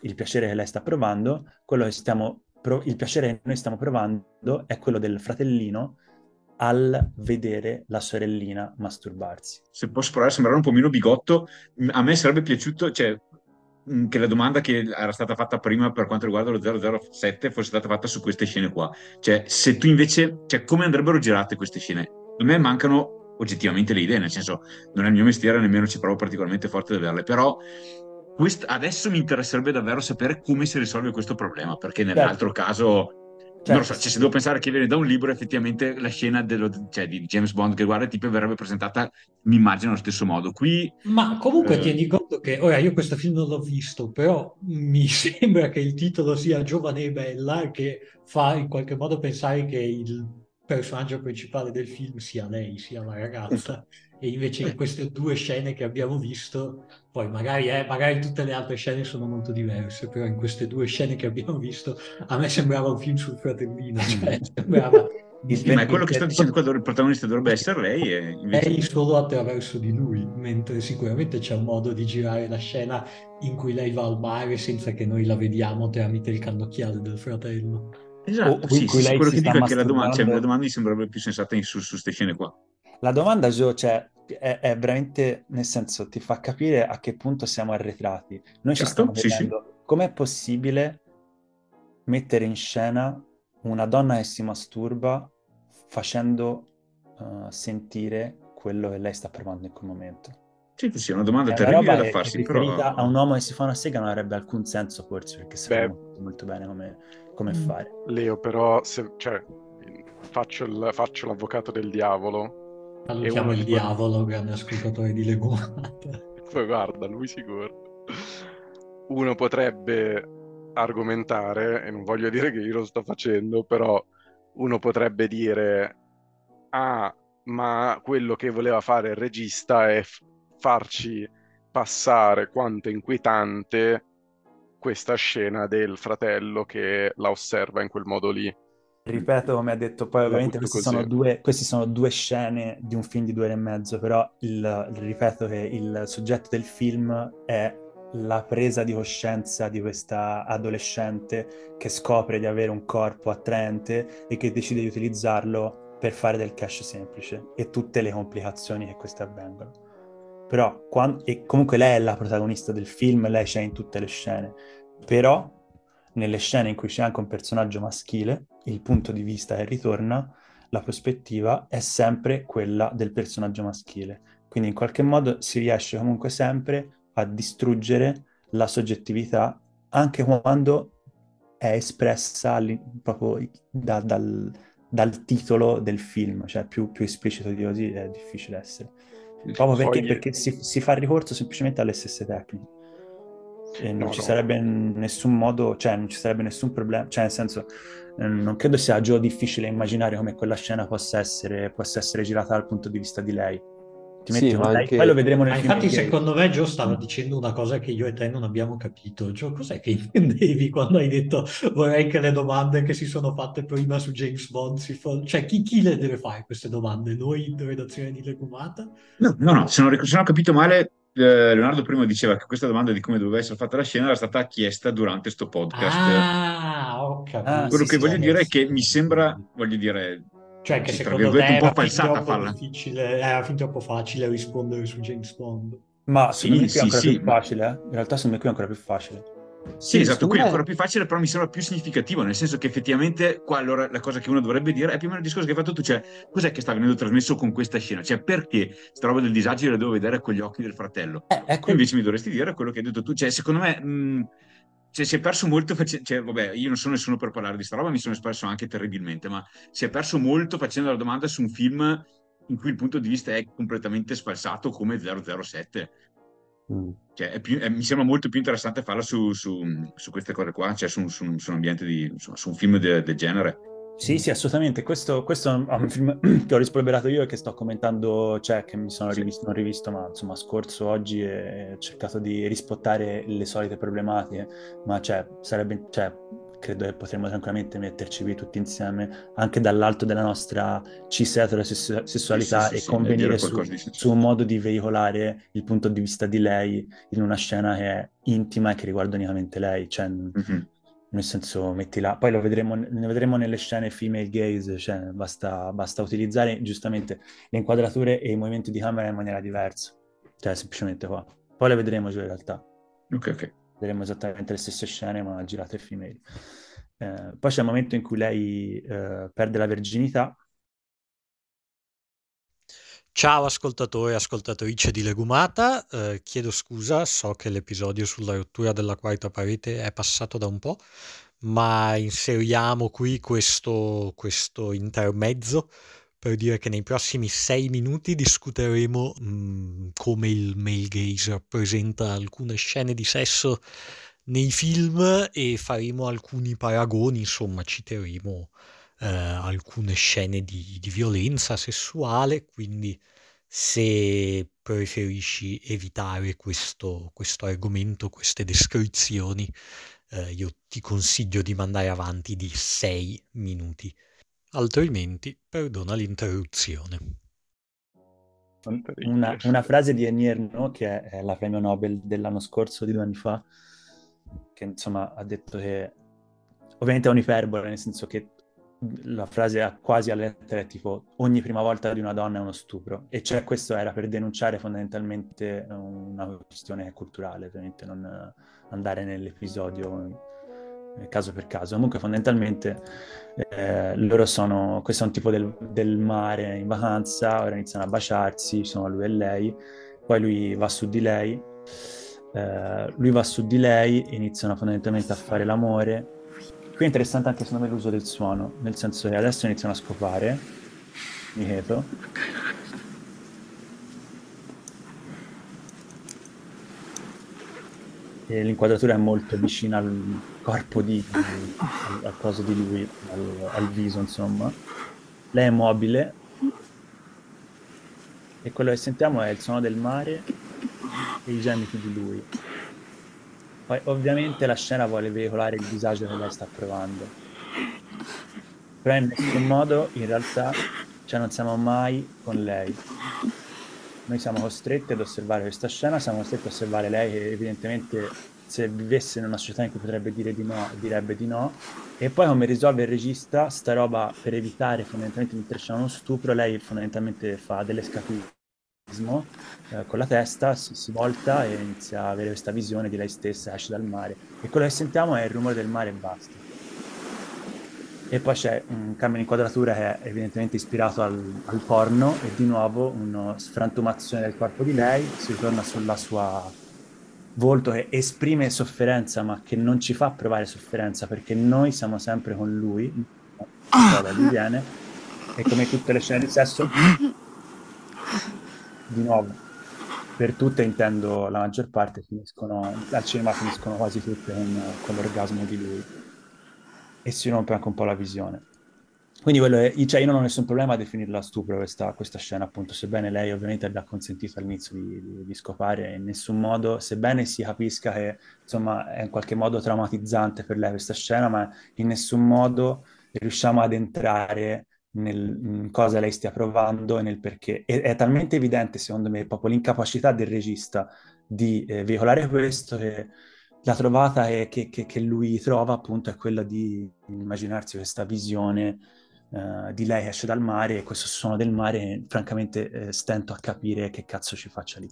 Speaker 3: il piacere che lei sta provando, quello che stiamo il piacere che noi stiamo provando è quello del fratellino al vedere la sorellina masturbarsi.
Speaker 6: Se posso provare a sembrare un po' meno bigotto, a me sarebbe piaciuto, cioè, che la domanda che era stata fatta prima per quanto riguarda lo 007 fosse stata fatta su queste scene qua. Cioè, se tu invece, cioè, come andrebbero girate queste scene? A me mancano oggettivamente le idee, nel senso, non è il mio mestiere, nemmeno ci provo particolarmente forte ad averle, però Quest- adesso mi interesserebbe davvero sapere come si risolve questo problema, perché nell'altro certo. caso Certo. Non lo so, cioè, se devo pensare che viene da un libro, effettivamente la scena dello, cioè, di James Bond che guarda il tipo verrebbe presentata, mi immagino, allo stesso modo. Qui,
Speaker 1: Ma comunque eh... tieni conto che, ora io questo film non l'ho visto, però mi sembra che il titolo sia Giovane e Bella, che fa in qualche modo pensare che il personaggio principale del film sia lei, sia la ragazza. E invece in queste due scene che abbiamo visto, poi magari, eh, magari, tutte le altre scene sono molto diverse, però in queste due scene che abbiamo visto a me sembrava un film sul fratellino, cioè sembrava...
Speaker 6: ma è quello che sta dicendo quando il protagonista dovrebbe essere lei e
Speaker 1: invece... lei solo attraverso di lui mentre sicuramente c'è un modo di girare la scena in cui lei va al mare senza che noi la vediamo tramite il cannocchiale del fratello
Speaker 6: esatto, sì, sì, quello che dico è che la domanda, cioè, la domanda mi sembrerebbe più sensata su queste scene qua
Speaker 3: la domanda, Gio, cioè, è, è, veramente, nel senso, ti fa capire a che punto siamo arretrati. Noi certo, ci stiamo chiedendo sì. com'è possibile mettere in scena una donna che si masturba facendo uh, sentire quello che lei sta provando in quel momento.
Speaker 6: Sì, sì, è una domanda è terribile da farsi, però...
Speaker 3: A un uomo che si fa una sega non avrebbe alcun senso, forse, perché sappiamo molto, molto bene come, come mm. fare.
Speaker 2: Leo, però, se, cioè, faccio, il, faccio l'avvocato del diavolo
Speaker 1: Salutiamo il diavolo, grande ascoltatore di Legumata.
Speaker 2: Poi guarda, lui sicuro. Uno potrebbe argomentare, e non voglio dire che io lo sto facendo, però uno potrebbe dire, ah, ma quello che voleva fare il regista è f- farci passare quanto inquietante questa scena del fratello che la osserva in quel modo lì.
Speaker 3: Ripeto come ha detto poi ovviamente queste sono, due, queste sono, due, scene di un film di due ore e mezzo però il, ripeto che il soggetto del film è la presa di coscienza di questa adolescente che scopre di avere un corpo attraente e che decide di utilizzarlo per fare del cash semplice e tutte le complicazioni che queste avvengono però quando, e comunque lei è la protagonista del film lei c'è in tutte le scene però nelle scene in cui c'è anche un personaggio maschile, il punto di vista che ritorna, la prospettiva è sempre quella del personaggio maschile. Quindi in qualche modo si riesce comunque sempre a distruggere la soggettività anche quando è espressa proprio da, dal, dal, titolo del film, cioè più, più, esplicito di così è difficile essere. Proprio perché, perché si, si fa ricorso semplicemente alle stesse tecniche. E non no, ci no. sarebbe nessun modo, cioè non ci sarebbe nessun problema, cioè nel senso eh, non credo sia già difficile immaginare come quella scena possa essere, possa essere girata dal punto di vista di lei. Ti metti sì, anche... poi lo vedremo nel
Speaker 1: ah, Infatti, secondo me, Gio stava dicendo una cosa che io e te non abbiamo capito. Gio, cos'è che intendevi quando hai detto vorrei che le domande che si sono fatte prima su James Bond si fossero... Cioè, chi, chi, le deve fare queste domande? Noi in redazione di Legumata?
Speaker 6: No, no, no se, non, se non ho capito male, eh, Leonardo prima diceva che questa domanda di come doveva essere fatta la scena era stata chiesta durante questo podcast.
Speaker 1: Ah, ho
Speaker 6: capito. Ah, Quello sì, che sì, voglio dire è che mi sembra, voglio dire,
Speaker 1: cioè che sì, secondo te un po' falsata farla. Difficile, era fin troppo facile rispondere su James Bond.
Speaker 3: Ma secondo sì, me qui è ancora sì, più facile, eh? In realtà secondo me qui è ancora più facile.
Speaker 6: Sì, esatto, qui è ancora più facile, però mi sembra più significativo, nel senso che effettivamente qua allora la cosa che uno dovrebbe dire è più o meno il discorso che hai fatto tu, cioè cos'è che sta venendo trasmesso con questa scena? Cioè perché sta roba del disagio la devo vedere con gli occhi del fratello? Eh, ecco. Invece mi dovresti dire quello che hai detto tu, cioè secondo me... Mh, cioè, si è perso molto, cioè, vabbè, io non sono nessuno per parlare di sta roba, mi sono espresso anche terribilmente, ma si è perso molto facendo la domanda su un film in cui il punto di vista è completamente sfalsato come 007. Mm. Cioè, è più, è, mi sembra molto più interessante farla su, su, su queste cose qua, cioè su, su, un ambiente di, su un film del de genere.
Speaker 3: Sì, sì, assolutamente. Questo, questo, è un film che ho rispolverato io e che sto commentando, cioè che mi sono rivisto, non rivisto, ma insomma scorso oggi e ho cercato di rispottare le solite problematiche, ma cioè, sarebbe, cioè, credo che potremmo tranquillamente metterci qui tutti insieme, anche dall'alto della nostra cis eterosessualità sì, sì, sì, e convenire su, su, un modo di veicolare il punto di vista di lei in una scena che è intima e che riguarda unicamente lei. Cioè, mm-hmm nel senso metti là, poi lo vedremo, ne vedremo nelle scene female gaze, cioè basta, basta, utilizzare giustamente le inquadrature e i movimenti di camera in maniera diversa, cioè semplicemente qua. Poi le vedremo giù in realtà.
Speaker 6: Ok, ok.
Speaker 3: Vedremo esattamente le stesse scene ma girate female. Eh, poi c'è il momento in cui lei eh, perde la verginità
Speaker 1: Ciao ascoltatori e ascoltatrice di Legumata, eh, chiedo scusa, so che l'episodio sulla rottura della quarta parete è passato da un po', ma inseriamo qui questo, questo intermezzo per dire che nei prossimi sei minuti discuteremo mh, mm, come il male gaze rappresenta alcune scene di sesso nei film e faremo alcuni paragoni, insomma citeremo eh, alcune scene di, di, violenza sessuale, quindi se preferisci evitare questo, questo argomento, queste descrizioni, eh, io ti consiglio di mandare avanti di 6 minuti, altrimenti perdona l'interruzione.
Speaker 3: Una, una, frase di Enierno, che è la premio Nobel dell'anno scorso, di due anni fa, che insomma ha detto che ovviamente è un'iperbole, nel senso che la frase quasi a lettera è tipo ogni prima volta di una donna è uno stupro e cioè questo era per denunciare fondamentalmente una questione culturale, ovviamente non andare nell'episodio caso per caso. Comunque fondamentalmente eh, loro sono, questo è un tipo del, del, mare in vacanza, ora iniziano a baciarsi, sono lui e lei, poi lui va su di lei, eh, lui va su di lei, iniziano fondamentalmente a fare l'amore Qui è interessante anche secondo me l'uso del suono, nel senso che adesso iniziano a scopare, mi credo. E l'inquadratura è molto vicina al corpo di, al, al coso di lui, al, al viso insomma. Lei è mobile e quello che sentiamo è il suono del mare e i gemiti di lui. Poi ovviamente la scena vuole veicolare il disagio che lei sta provando. Però in nessun modo in realtà cioè non siamo mai con lei. Noi siamo costretti ad osservare questa scena, siamo costretti ad osservare lei che evidentemente se vivesse in una società in cui potrebbe dire di no, direbbe di no. E poi come risolve il regista sta roba per evitare fondamentalmente di intrecciare uno stupro, lei fondamentalmente fa delle scatole eh, con la testa, si, si, volta e inizia a avere questa visione di lei stessa, esce dal mare e quello che sentiamo è il rumore del mare e basta. E poi c'è un cambio di inquadratura che è evidentemente ispirato al, al porno e di nuovo una sfrantumazione del corpo di lei, si ritorna sulla sua volto che esprime sofferenza ma che non ci fa provare sofferenza perché noi siamo sempre con lui, da lui viene, e come tutte le scene di sesso di nuovo, per tutte intendo la maggior parte, finiscono, al cinema finiscono quasi tutte con, con l'orgasmo di lui. E si rompe anche un po' la visione. quindi è, cioè io non ho nessun problema a definirla stupro questa, questa scena, appunto, sebbene lei ovviamente abbia consentito all'inizio di, di, di, scopare in nessun modo, sebbene si capisca che insomma è in qualche modo traumatizzante per lei questa scena, ma in nessun modo riusciamo ad entrare nel, cosa lei stia provando e nel perché. E, è talmente evidente, secondo me, proprio l'incapacità del regista di eh, veicolare questo che la trovata è, che, che, che lui trova appunto è quella di immaginarsi questa visione uh, di lei esce dal mare e questo suono del mare, francamente eh, stento a capire che cazzo ci faccia lì.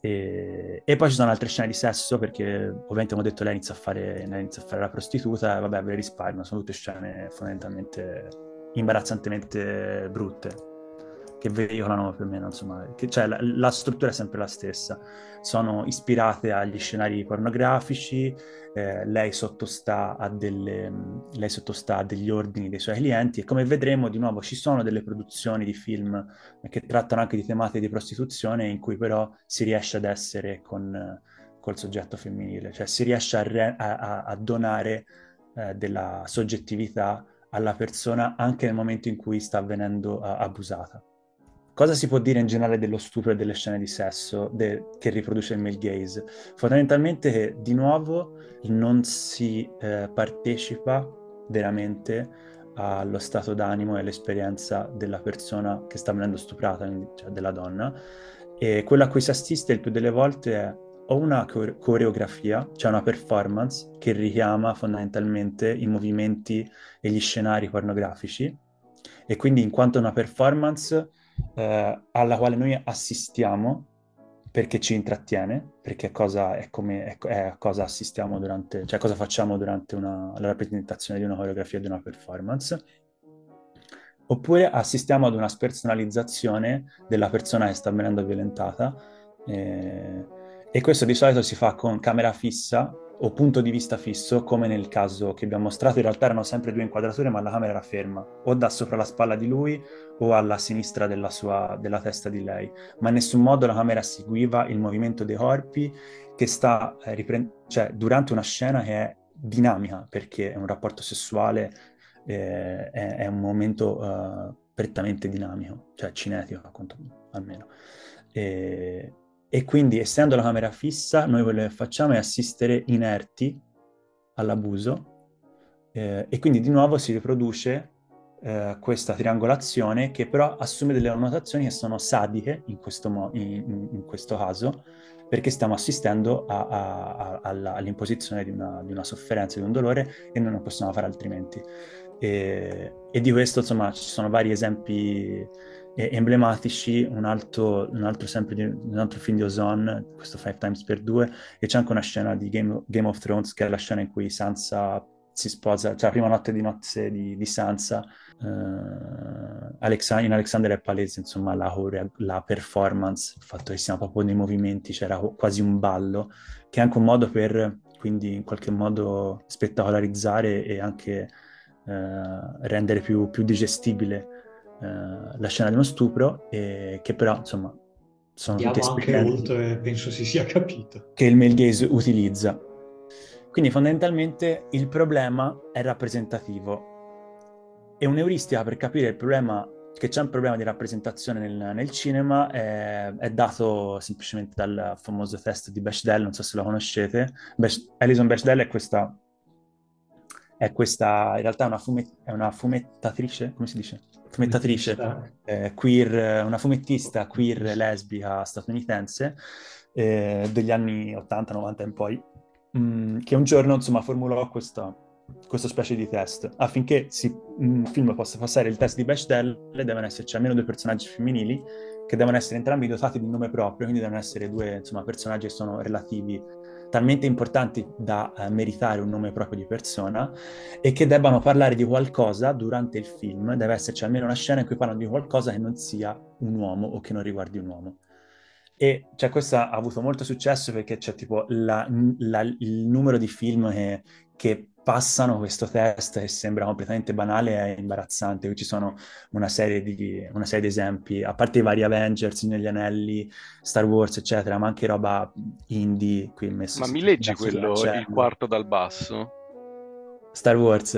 Speaker 3: E, e, poi ci sono altre scene di sesso perché ovviamente come ho detto lei inizia a fare, inizia a fare la prostituta e vabbè ve le risparmio, sono tutte scene fondamentalmente imbarazzantemente brutte che veicolano più o meno, insomma, che, cioè la, la, struttura è sempre la stessa. Sono ispirate agli scenari pornografici, eh, lei, sottostà a delle, lei sottostà a degli ordini dei suoi clienti e come vedremo di nuovo ci sono delle produzioni di film che trattano anche di tematiche di prostituzione in cui però si riesce ad essere con col soggetto femminile, cioè si riesce a, re, a, a donare eh, della soggettività alla persona anche nel momento in cui sta avvenendo uh, abusata. Cosa si può dire in generale dello stupro e delle scene di sesso de- che riproduce il male gaze? Fondamentalmente di nuovo non si eh, partecipa veramente allo stato d'animo e all'esperienza della persona che sta venendo stuprata, cioè della donna, e quello a cui si assiste il più delle volte è o una coreografia, cioè una performance che richiama fondamentalmente i movimenti e gli scenari pornografici, e quindi in quanto una performance eh, alla quale noi assistiamo perché ci intrattiene, perché cosa è, come, è, è cosa assistiamo durante, cioè cosa facciamo durante una, la rappresentazione di una coreografia, di una performance, oppure assistiamo ad una spersonalizzazione della persona che sta venendo violentata eh, e questo di solito si fa con camera fissa o punto di vista fisso, come nel caso che abbiamo mostrato, in realtà erano sempre due inquadrature, ma la camera era ferma, o da sopra la spalla di lui o alla sinistra della, sua, della testa di lei, ma in nessun modo la camera seguiva il movimento dei corpi che sta eh, riprendendo, cioè durante una scena che è dinamica, perché è un rapporto sessuale, eh, è, è, un momento uh, prettamente dinamico, cioè cinetico, quanto, almeno. E, e quindi, essendo la camera fissa, noi quello che facciamo è assistere inerti all'abuso eh, e quindi di nuovo si riproduce eh, questa triangolazione che però assume delle annotazioni che sono sadiche in questo, mo- in, in questo caso perché stiamo assistendo a, a, a, alla, all'imposizione di una, di una, sofferenza, di un dolore e noi non possiamo fare altrimenti. E, e di questo, insomma, ci sono vari esempi emblematici, un altro, un altro sempre di, un altro film di Ozone, questo Five Times per Due, e c'è anche una scena di Game, Game, of Thrones, che è la scena in cui Sansa si sposa, cioè la prima notte di nozze di, di Sansa, uh, Alexa, in Alexander è palese, insomma, la, la performance, il fatto che siamo proprio nei movimenti, c'era quasi un ballo, che è anche un modo per, quindi, in qualche modo spettacolarizzare e anche uh, rendere più, più digestibile eh, la scena di uno stupro, e che però, insomma, sono
Speaker 1: Andiamo tutte anche oltre, penso si sia capito.
Speaker 3: Che il male gaze utilizza. Quindi fondamentalmente il problema è rappresentativo. E un'euristica per capire il problema, che c'è un problema di rappresentazione nel, nel cinema, è, è, dato semplicemente dal famoso test di Bechdel, non so se lo conoscete. Bech, Alison Bechdel è questa, è questa, in realtà è una, fumet, è una fumettatrice, come si dice? fumettatrice eh, queer, una fumettista queer lesbica statunitense eh, degli anni 80-90 in poi, mh, mm, che un giorno insomma formulò questa, questa specie di test. Affinché si, un film possa passare il test di Bechdel devono esserci almeno due personaggi femminili che devono essere entrambi dotati di nome proprio, quindi devono essere due insomma, personaggi che sono relativi talmente importanti da eh, meritare un nome proprio di persona e che debbano parlare di qualcosa durante il film, deve esserci almeno una scena in cui parlano di qualcosa che non sia un uomo o che non riguardi un uomo. E cioè, questa ha avuto molto successo perché c'è tipo la, la, il numero di film che, che passano questo test che sembra completamente banale e imbarazzante. Ci sono una serie, di, una serie di esempi, a parte i vari Avengers, Negli Anelli, Star Wars, eccetera, ma anche roba indie qui messo.
Speaker 2: Ma mi leggi quello, il quarto dal basso?
Speaker 3: Star Wars?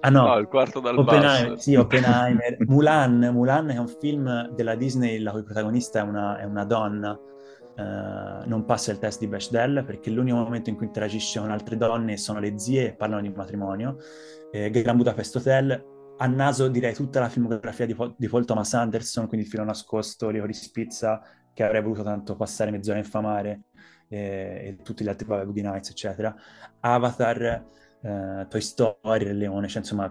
Speaker 3: Ah no,
Speaker 2: no il quarto dal
Speaker 3: Oppenheimer,
Speaker 2: basso.
Speaker 3: Sì, Oppenheimer. Mulan, Mulan è un film della Disney la cui protagonista è una, è una donna. Uh, non passa il test di Bechdel perché l'unico momento in cui interagisce con altre donne sono le zie e parlano di matrimonio. Eh, Gran Budapest Hotel, a naso direi tutta la filmografia di, di Paul Thomas Anderson, quindi il filo nascosto, Leo di Spizza, che avrei voluto tanto passare mezz'ora a infamare, eh, e tutti gli altri, vabbè, Boogie Nights, eccetera. Avatar, eh, Toy Story, Leone, cioè insomma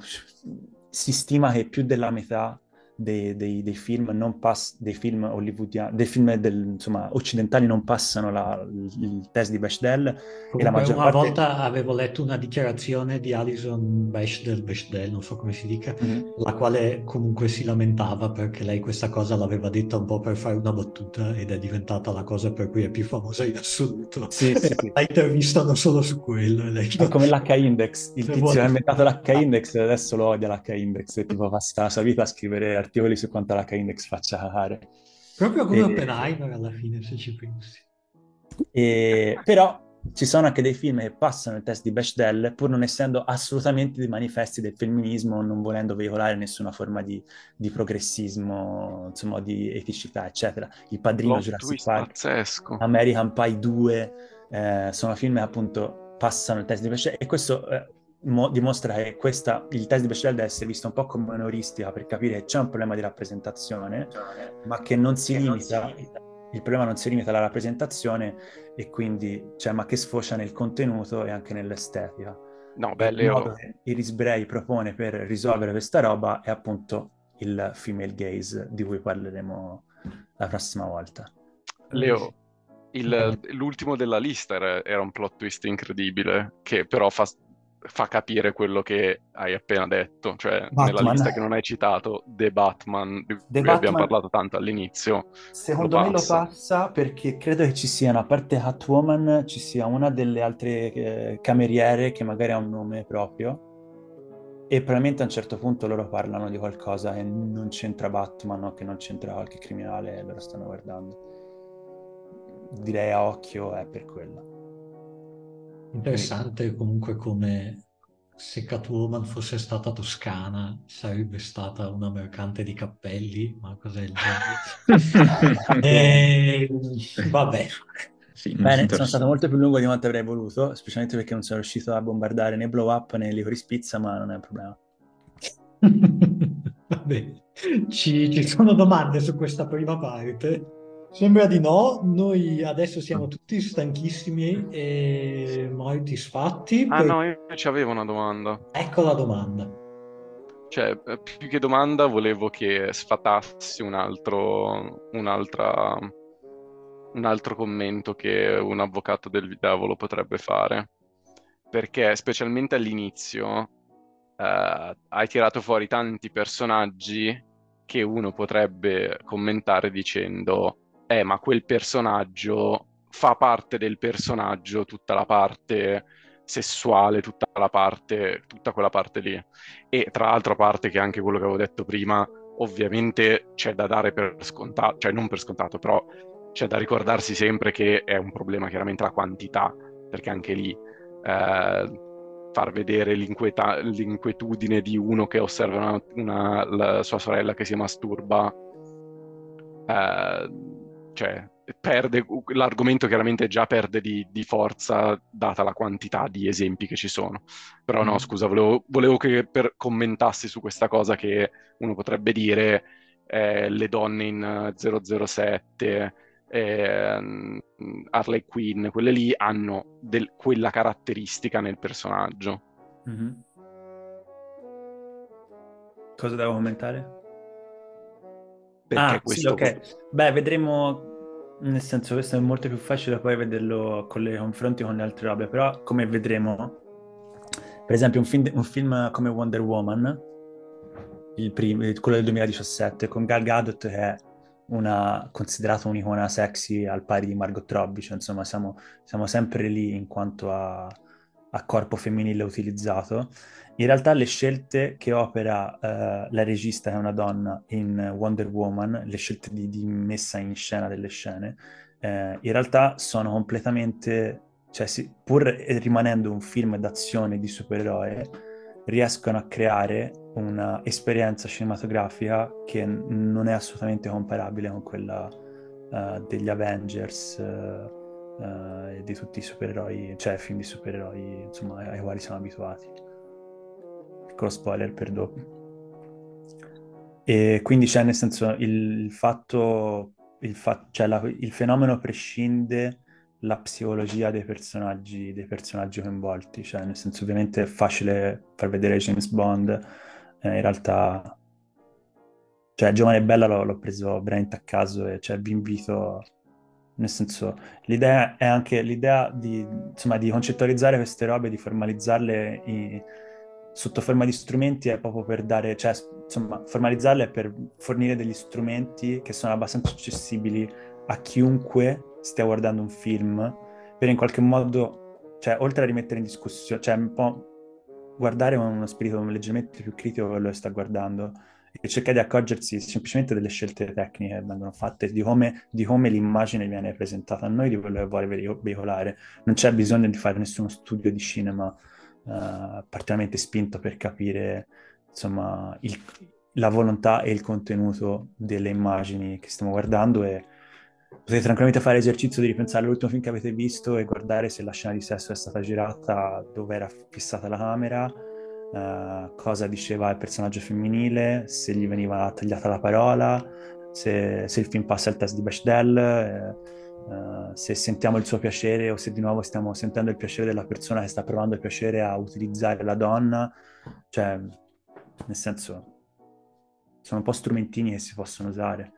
Speaker 3: si stima che più della metà dei, dei, dei, film, non pass- dei film hollywoodiani, dei film del, insomma, occidentali non passano la, il test di Bechdel.
Speaker 1: Comunque, e la maggior una parte... volta avevo letto una dichiarazione di Alison Bechdel, Bechdel, non so come si dica, mm-hmm. la quale comunque si lamentava perché lei questa cosa l'aveva detta un po' per fare una battuta ed è diventata la cosa per cui è più famosa in assoluto.
Speaker 3: Sì, sì, sì.
Speaker 1: La intervistano solo su quello. Lei...
Speaker 3: È come l'H-index, il tizio che ha inventato l'H-index adesso lo odia l'H-index e tipo passa la sua vita a scrivere articoli su quanto la K-Index faccia cagare.
Speaker 1: Proprio come e... Oppenheimer alla fine, se ci pensi.
Speaker 3: E... Però ci sono anche dei film che passano il test di Bechdel pur non essendo assolutamente dei manifesti del femminismo, non volendo veicolare nessuna forma di, di progressismo, insomma, di eticità, eccetera. Il Padrino, Plot Jurassic Park,
Speaker 2: pazzesco.
Speaker 3: American Pie 2, eh, sono film che appunto passano il test di Bechdel e questo eh, mo- dimostra che questa, il test di Bechdel deve essere visto un po' come un'euristica per capire che c'è un problema di rappresentazione, ma che non si, che limita, non si limita. Il problema non si limita alla rappresentazione e quindi, cioè, ma che sfocia nel contenuto e anche nell'estetica.
Speaker 2: No, beh, Leo... Il modo
Speaker 3: che Iris Bray propone per risolvere questa roba è appunto il female gaze di cui parleremo la prossima volta.
Speaker 2: Leo, il, l'ultimo della lista era, era, un plot twist incredibile, che però fa, fa capire quello che hai appena detto, cioè Batman. nella lista che non hai citato, The Batman, di The cui Batman, abbiamo parlato tanto all'inizio.
Speaker 3: Secondo lo me lo passa perché credo che ci siano, a parte Catwoman, ci sia una delle altre eh, cameriere che magari ha un nome proprio e probabilmente a un certo punto loro parlano di qualcosa che non c'entra Batman o che non c'entra qualche criminale e loro stanno guardando. Direi a occhio è per quello.
Speaker 1: Interessante comunque come se Catwoman fosse stata toscana sarebbe stata una mercante di cappelli, ma cos'è il genere? e... Vabbè.
Speaker 3: Sì, Bene, sono stato molto più lungo di quanto avrei voluto, specialmente perché non sono riuscito a bombardare né Blow Up né Licorice Pizza, ma non è un problema.
Speaker 1: Vabbè, ci, ci sono domande su questa prima parte? Sembra di no, noi adesso siamo tutti stanchissimi e molti sfatti.
Speaker 2: Ah per... no, io ci avevo una domanda.
Speaker 1: Ecco la domanda.
Speaker 2: Cioè, eh, più che domanda volevo che sfatassi un altro, un'altra, un altro commento che un avvocato del diavolo potrebbe fare. Perché specialmente all'inizio eh, hai tirato fuori tanti personaggi che uno potrebbe commentare dicendo eh, ma quel personaggio fa parte del personaggio tutta la parte sessuale, tutta la parte, tutta quella parte lì. E tra l'altro, a parte che anche quello che avevo detto prima, ovviamente c'è da dare per scontato, cioè non per scontato, però c'è da ricordarsi sempre che è un problema chiaramente la quantità, perché anche lì eh, far vedere l'inquietudine di uno che osserva una, una, la sua sorella che si masturba. Eh, cioè, perde, l'argomento chiaramente già perde di, di, forza data la quantità di esempi che ci sono. Però no, mm. scusa, volevo, volevo che per, commentassi su questa cosa che uno potrebbe dire eh, le donne in 007, eh, Harley Quinn, quelle lì hanno del, quella caratteristica nel personaggio. Mm-hmm.
Speaker 3: Cosa devo commentare?
Speaker 2: Perché ah, questo...
Speaker 3: Sì, ok. Beh, vedremo nel senso, questo è molto più facile poi vederlo con le confronti con le altre robe, però come vedremo, per esempio un film, un film come Wonder Woman, il primo, quello del 2017, con Gal Gadot che è una, considerata un'icona sexy al pari di Margot Robbie, cioè, insomma siamo, siamo sempre lì in quanto a, a corpo femminile utilizzato. In realtà le scelte che opera uh, la regista, è una donna, in Wonder Woman, le scelte di, di messa in scena delle scene, eh, in realtà sono completamente, cioè si, pur rimanendo un film d'azione di supereroe, riescono a creare un'esperienza cinematografica che non è assolutamente comparabile con quella uh, degli Avengers uh, uh, di tutti i supereroi, cioè film di supereroi, insomma, ai quali siamo abituati. Piccolo spoiler per dopo. E quindi c'è nel senso il, il fatto, il, fa- cioè la, il fenomeno prescinde la psicologia dei personaggi, dei personaggi coinvolti, cioè nel senso ovviamente è facile far vedere James Bond, eh, in realtà, cioè Giovane e Bella l'ho, l'ho preso veramente a caso e cioè, vi invito, nel senso l'idea è anche l'idea di, insomma, di concettualizzare queste robe, di formalizzarle in, sotto forma di strumenti è proprio per dare, cioè insomma formalizzarle è per fornire degli strumenti che sono abbastanza accessibili a chiunque stia guardando un film per in qualche modo, cioè oltre a rimettere in discussione, cioè un po' guardare con uno spirito leggermente più critico quello che sta guardando e cercare di accorgersi semplicemente delle scelte tecniche che vengono fatte, di come, di come l'immagine viene presentata a noi, di quello che vuole veicolare. Non c'è bisogno di fare nessuno studio di cinema uh, particolarmente spinto per capire insomma, il, la volontà e il contenuto delle immagini che stiamo guardando e potete tranquillamente fare l'esercizio di ripensare all'ultimo film che avete visto e guardare se la scena di sesso è stata girata, dove era fissata la camera, uh, cosa diceva il personaggio femminile, se gli veniva tagliata la parola, se, se il film passa il test di Bechdel, eh, uh, se sentiamo il suo piacere o se di nuovo stiamo sentendo il piacere della persona che sta provando il piacere a utilizzare la donna, cioè, nel senso, sono un po' strumentini che si possono usare.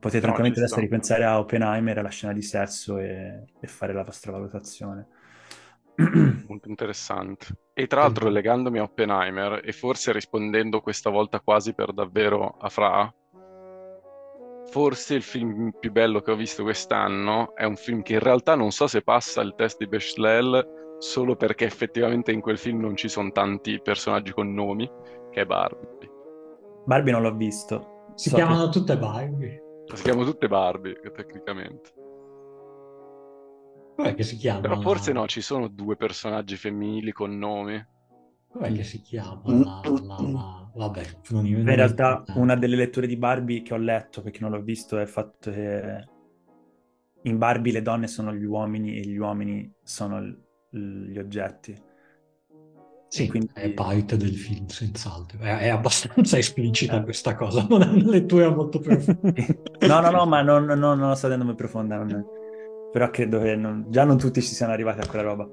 Speaker 3: Potete tranquillamente adesso ripensare a Oppenheimer, alla scena di sesso e, e fare la vostra valutazione.
Speaker 2: Molto interessante. E tra l'altro, legandomi a Oppenheimer e forse rispondendo questa volta quasi per davvero a Fra, forse il film più bello che ho visto quest'anno è un film che in realtà non so se passa il test di Bechdel solo perché effettivamente in quel film non ci sono tanti personaggi con nomi, che è Barbie.
Speaker 3: Barbie non l'ho visto.
Speaker 1: Si so chiamano che... tutte Barbie.
Speaker 2: Si chiamano tutte Barbie, tecnicamente.
Speaker 1: Com'è che si chiama?
Speaker 2: Però forse no, ci sono due personaggi femminili con nomi.
Speaker 1: Com'è che si chiama? La, la, la... Vabbè,
Speaker 3: non in realtà una delle letture di Barbie che ho letto, perché non l'ho visto, è il fatto che in Barbie le donne sono gli uomini e gli uomini sono l- gli oggetti.
Speaker 1: Sì, quindi... è parte del film, senz'altro. È, è abbastanza esplicita eh. questa cosa, non è una lettura molto profonda.
Speaker 3: no, no, no, ma non, non, non lo sto dando profonda. Non... Però credo che non... già non tutti ci siano arrivati a quella roba.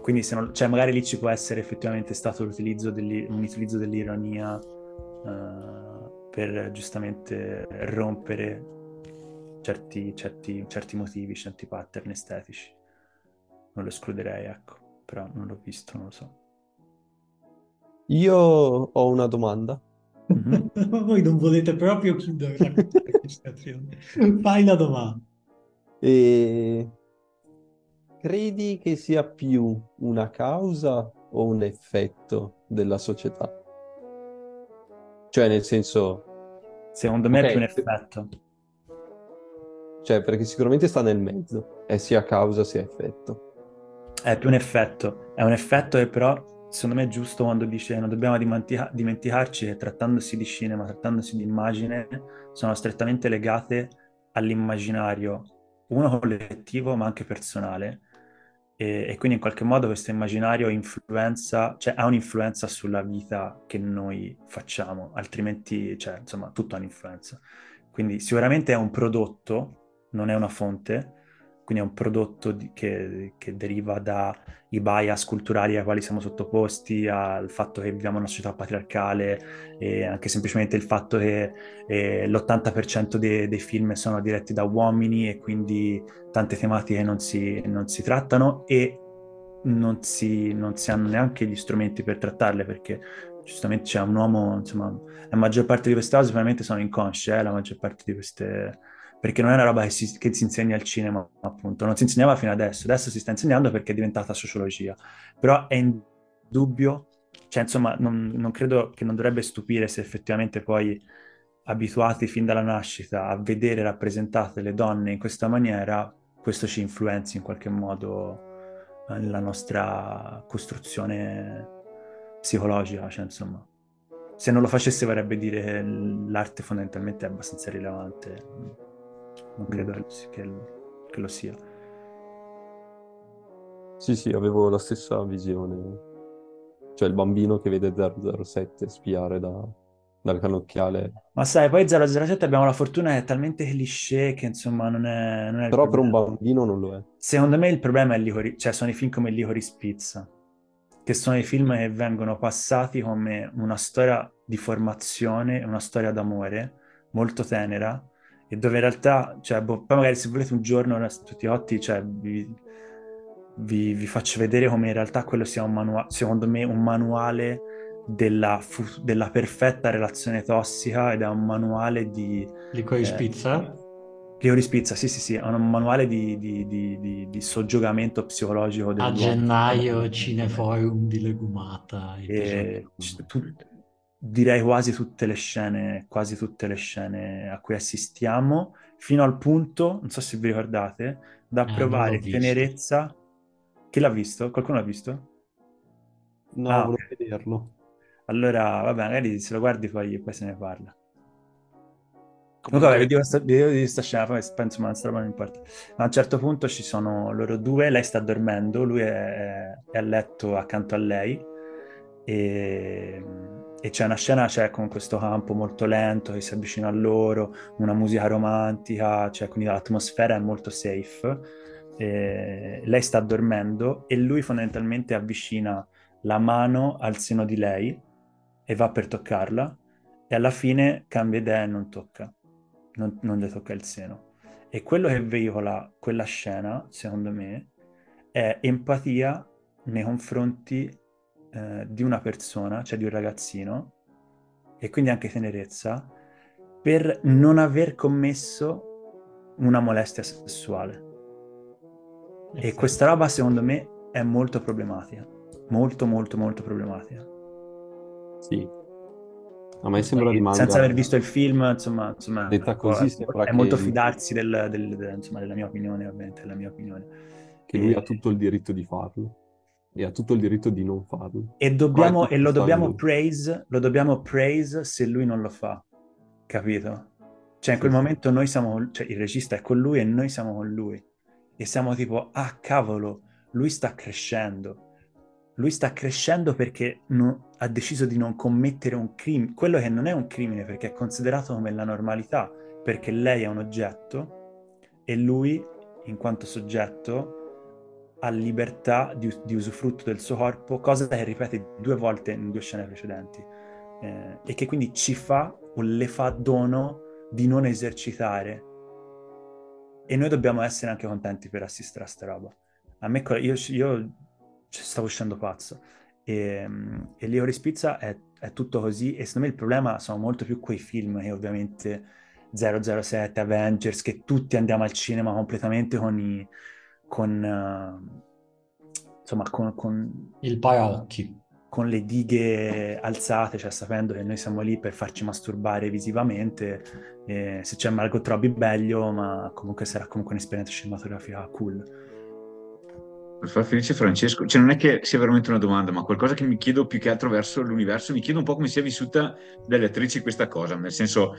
Speaker 3: Quindi se non... cioè, magari lì ci può essere effettivamente stato l'utilizzo degli... un utilizzo dell'ironia uh, per giustamente rompere certi, certi, certi motivi, certi pattern estetici. Non lo escluderei, ecco. Però non l'ho visto, non lo so.
Speaker 4: Io ho una domanda.
Speaker 1: Mm-hmm. Voi non volete proprio chiudere la conversazione. Fai la domanda.
Speaker 4: E... Credi che sia più una causa o un effetto della società? Cioè, nel senso...
Speaker 3: Secondo me okay. è più un effetto.
Speaker 4: Cioè, perché sicuramente sta nel mezzo, è sia causa sia effetto.
Speaker 3: È più un effetto, è un effetto che però secondo me è giusto quando dice non dobbiamo dimentica- dimenticarci che trattandosi di cinema, trattandosi di immagine, sono strettamente legate all'immaginario, uno collettivo ma anche personale. E, e quindi in qualche modo questo immaginario influenza, cioè ha un'influenza sulla vita che noi facciamo, altrimenti, cioè, insomma, tutto ha un'influenza. Quindi sicuramente è un prodotto, non è una fonte, quindi è un prodotto di, che, che, deriva dai bias culturali ai quali siamo sottoposti, al fatto che viviamo in una società patriarcale e anche semplicemente il fatto che eh, l'80% dei, dei, film sono diretti da uomini e quindi tante tematiche non si, non si trattano e non si, non si hanno neanche gli strumenti per trattarle perché giustamente c'è un uomo, insomma, la maggior parte di queste cose sicuramente sono inconsce, eh, la maggior parte di queste perché non è una roba che si, che si, insegna al cinema, appunto, non si insegnava fino adesso, adesso si sta insegnando perché è diventata sociologia, però è indubbio, cioè insomma non, non credo che non dovrebbe stupire se effettivamente poi abituati fin dalla nascita a vedere rappresentate le donne in questa maniera, questo ci influenzi in qualche modo nella nostra costruzione psicologica, cioè insomma, se non lo facesse vorrebbe dire che l'arte fondamentalmente è abbastanza rilevante, non credo mm. che, che lo sia.
Speaker 4: Sì, sì, avevo la stessa visione. Cioè il bambino che vede 007 spiare da, dal cannocchiale.
Speaker 3: Ma sai, poi 007 abbiamo la fortuna che è talmente cliché che insomma non è... Non è
Speaker 4: Però per un bambino non lo è.
Speaker 3: Secondo me il problema è Licori... cioè sono i film come Licorice Pizza, che sono i film che vengono passati come una storia di formazione, una storia d'amore molto tenera, e dove in realtà, cioè, boh, poi magari se volete un giorno tutti otti, cioè, vi, vi, vi, faccio vedere come in realtà quello sia un manuale, secondo me, un manuale della, fu- della, perfetta relazione tossica ed è un manuale di...
Speaker 1: Licorice eh, Pizza?
Speaker 3: Licorice Pizza, sì sì sì, è un manuale di, di, di, di soggiogamento psicologico.
Speaker 1: A gennaio Cineforum di Legumata.
Speaker 3: E, tu, direi quasi tutte le scene, quasi tutte le scene a cui assistiamo, fino al punto, non so se vi ricordate, da eh, provare tenerezza. Chi l'ha visto? Qualcuno l'ha visto?
Speaker 4: No, ah, volevo okay. vederlo.
Speaker 3: Allora, vabbè, magari se lo guardi poi, poi se ne parla. Comunque, vabbè, vedevo questa, questa scena, poi penso, ma non importa. A un certo punto ci sono loro due, lei sta dormendo, lui è, è a letto accanto a lei e, e c'è una scena, c'è con questo campo molto lento che si avvicina a loro, una musica romantica, cioè quindi l'atmosfera è molto safe. E lei sta dormendo e lui fondamentalmente avvicina la mano al seno di lei e va per toccarla e alla fine cambia idea e non tocca, non, non le tocca il seno. E quello che veicola quella scena, secondo me, è empatia nei confronti eh, di una persona, cioè di un ragazzino, e quindi anche tenerezza, per non aver commesso una molestia sessuale. E questa roba, secondo me, è molto problematica. Molto, molto, molto problematica.
Speaker 4: Sì. A me sembra rimanga...
Speaker 3: Senza aver visto il film, insomma, insomma detta così, è, è molto fidarsi del, del, del, insomma, della mia opinione, ovviamente, della mia opinione.
Speaker 4: Che lui ha tutto il diritto di farlo e ha tutto il diritto di non farlo.
Speaker 3: E, dobbiamo, e lo, dobbiamo praise, lo dobbiamo praise se lui non lo fa, capito? Cioè in quel sì, momento noi siamo, cioè il regista è con lui e noi siamo con lui. E siamo tipo, ah cavolo, lui sta crescendo lui sta crescendo perché no, ha deciso di non commettere un crimine, quello che non è un crimine perché è considerato come la normalità, perché lei è un oggetto e lui, in quanto soggetto, ha libertà di, di usufrutto del suo corpo, cosa che ripete due volte in due scene precedenti, eh, e che quindi ci fa o le fa dono di non esercitare. E noi dobbiamo essere anche contenti per assistere a sta roba. A me, io, io stavo uscendo pazzo. E, e Leo Spizza è, è, tutto così e secondo me il problema sono molto più quei film che ovviamente 007, Avengers, che tutti andiamo al cinema completamente con i... con... Uh, insomma, con, con...
Speaker 1: Il paraocchi.
Speaker 3: Con le dighe alzate, cioè sapendo che noi siamo lì per farci masturbare visivamente, e se c'è Margot Robbie meglio, ma comunque sarà comunque un'esperienza cinematografica cool
Speaker 6: per far felice Francesco, cioè non è che sia veramente una domanda, ma qualcosa che mi chiedo più che altro verso l'universo, mi chiedo un po' come sia vissuta dalle attrici questa cosa, nel senso,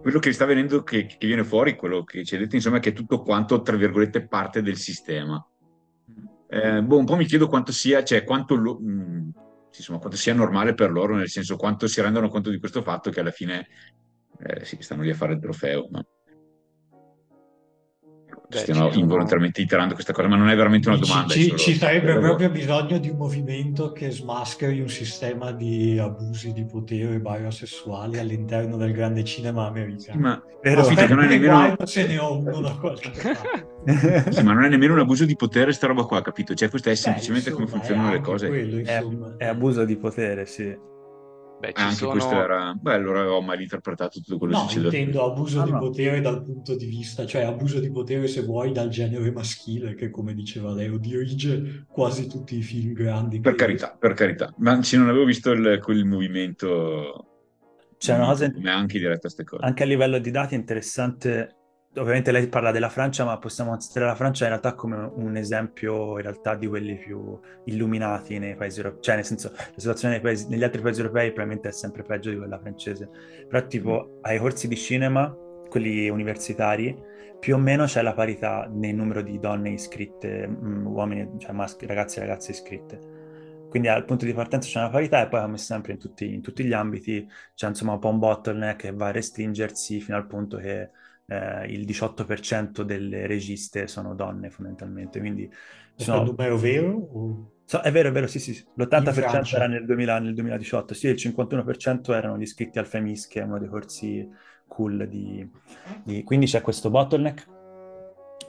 Speaker 6: quello che sta venendo, che, che viene fuori, quello che ci hai detto, insomma, è che è tutto quanto, tra virgolette, parte del sistema. Eh, boh, un po' mi chiedo quanto sia, cioè quanto, lo, mh, mm, insomma, quanto sia normale per loro, nel senso quanto si rendono conto di questo fatto che alla fine eh, sì, stanno lì a fare il trofeo. No? Beh, stiano involontariamente iterando questa cosa, ma non è veramente una domanda.
Speaker 1: Ci, ci sarebbe proprio bisogno di un movimento che smascheri un sistema di abusi di potere sessuali all'interno del grande cinema americano. Sì,
Speaker 6: ma però che non è nemmeno...
Speaker 1: ce ne ho uno da qualche parte.
Speaker 6: sì, ma non è nemmeno un abuso di potere sta roba qua, capito? Cioè, questo è semplicemente Beh, insomma, come funzionano le cose.
Speaker 3: Quello, è, è abuso di potere, sì.
Speaker 6: Beh, anche sono... questo era... Beh, allora ho mal interpretato tutto quello
Speaker 1: no,
Speaker 6: che succede.
Speaker 1: No, intendo abuso ah, di no. potere dal punto di vista, cioè abuso di potere se vuoi dal genere maschile, che come diceva Leo dirige quasi tutti i film grandi.
Speaker 6: Per carità, per carità. Ma se non avevo visto il, quel movimento...
Speaker 3: C'è una cosa...
Speaker 6: Come anche diretta a queste cose.
Speaker 3: Anche a livello di dati è interessante ovviamente lei parla della Francia, ma possiamo considerare la Francia in realtà come un esempio in realtà di quelli più illuminati nei paesi europei, cioè nel senso la situazione paesi, negli altri paesi europei probabilmente è sempre peggio di quella francese, però tipo ai corsi di cinema, quelli universitari, più o meno c'è la parità nel numero di donne iscritte, mm, uomini, cioè maschi, ragazzi e ragazze iscritte. Quindi al punto di partenza c'è una parità e poi come sempre in tutti, in tutti gli ambiti c'è insomma un po' un bottleneck che va a restringersi fino al punto che eh, il 18% delle registe sono donne fondamentalmente. Quindi
Speaker 1: sono... È un numero vero? O...
Speaker 3: So, è vero, è vero, sì, sì. L'80% era nel, 2000, nel 2018, sì, il 51% erano gli iscritti al FEMIS, che è uno dei corsi cool di... di... Quindi c'è questo bottleneck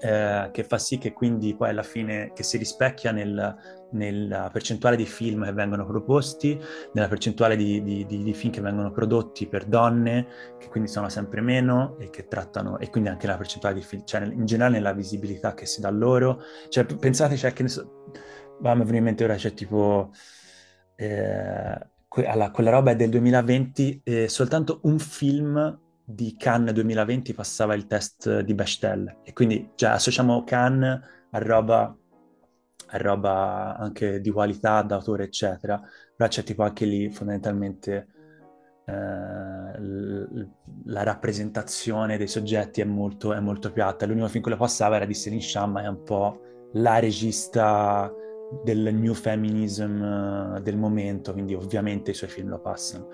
Speaker 3: eh, che fa sì che quindi poi alla fine che si rispecchia nel, nella percentuale di film che vengono proposti, nella percentuale di, di, di, di, film che vengono prodotti per donne, che quindi sono sempre meno e che trattano, e quindi anche la percentuale di film, cioè in generale nella visibilità che si dà loro. Cioè pensate, cioè, che ne so, va, mi viene in mente ora, c'è cioè, tipo... Eh, que- quella roba è del 2020, eh, soltanto un film di Cannes 2020 passava il test di Bechtel. E quindi cioè, associamo Cannes a roba, a roba anche di qualità, d'autore, eccetera, però c'è tipo anche lì fondamentalmente eh, la rappresentazione dei soggetti è molto, è molto piatta. L'unico film che lo passava era di Céline Sciamma, è un po' la regista del new feminism uh, del momento, quindi ovviamente i suoi film lo passano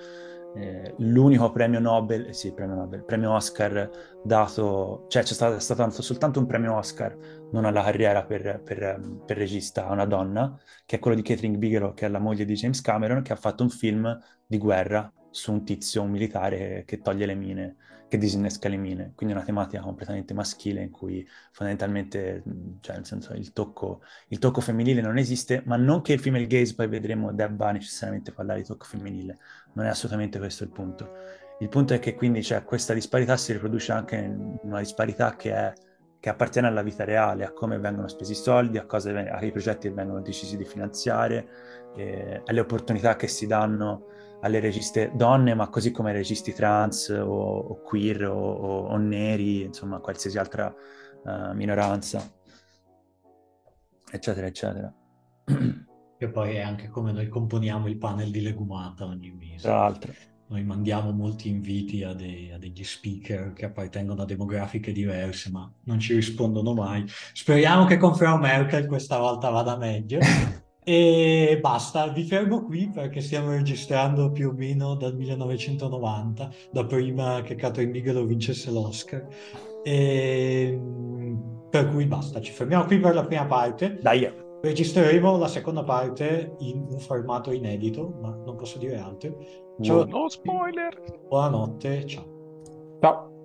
Speaker 3: eh, l'unico premio Nobel, eh sì, premio Nobel, premio Oscar dato, cioè c'è stato, stato soltanto un premio Oscar, non alla carriera per, per, per, regista, a una donna, che è quello di Catherine Bigelow, che è la moglie di James Cameron, che ha fatto un film di guerra su un tizio, un militare che toglie le mine che disinnesca le mine, quindi una tematica completamente maschile in cui fondamentalmente, cioè nel senso, il tocco, il tocco femminile non esiste, ma non che il female gaze poi vedremo debba necessariamente parlare di tocco femminile, non è assolutamente questo il punto. Il punto è che quindi cioè, questa disparità si riproduce anche in una disparità che, è, che appartiene alla vita reale, a come vengono spesi i soldi, a, ai progetti che vengono decisi di finanziare, eh, alle opportunità che si danno alle registe donne, ma così come ai registi trans o, o queer o, o, o, neri, insomma qualsiasi altra uh, minoranza, eccetera, eccetera.
Speaker 1: E poi è anche come noi componiamo il panel di legumata ogni mese.
Speaker 3: Tra l'altro.
Speaker 1: Noi mandiamo molti inviti a, dei, a, degli speaker che appartengono a demografiche diverse, ma non ci rispondono mai. Speriamo che con Frau Merkel questa volta vada meglio. E basta, vi fermo qui perché stiamo registrando più o meno dal 1990, da prima che Catherine Bigelow vincesse l'Oscar. E... Per cui basta, ci fermiamo qui per la prima parte.
Speaker 3: Dai.
Speaker 1: Registreremo la seconda parte in un formato inedito, ma non posso dire altro. Ciao.
Speaker 2: No spoiler.
Speaker 1: Buonanotte, ciao.
Speaker 3: Ciao.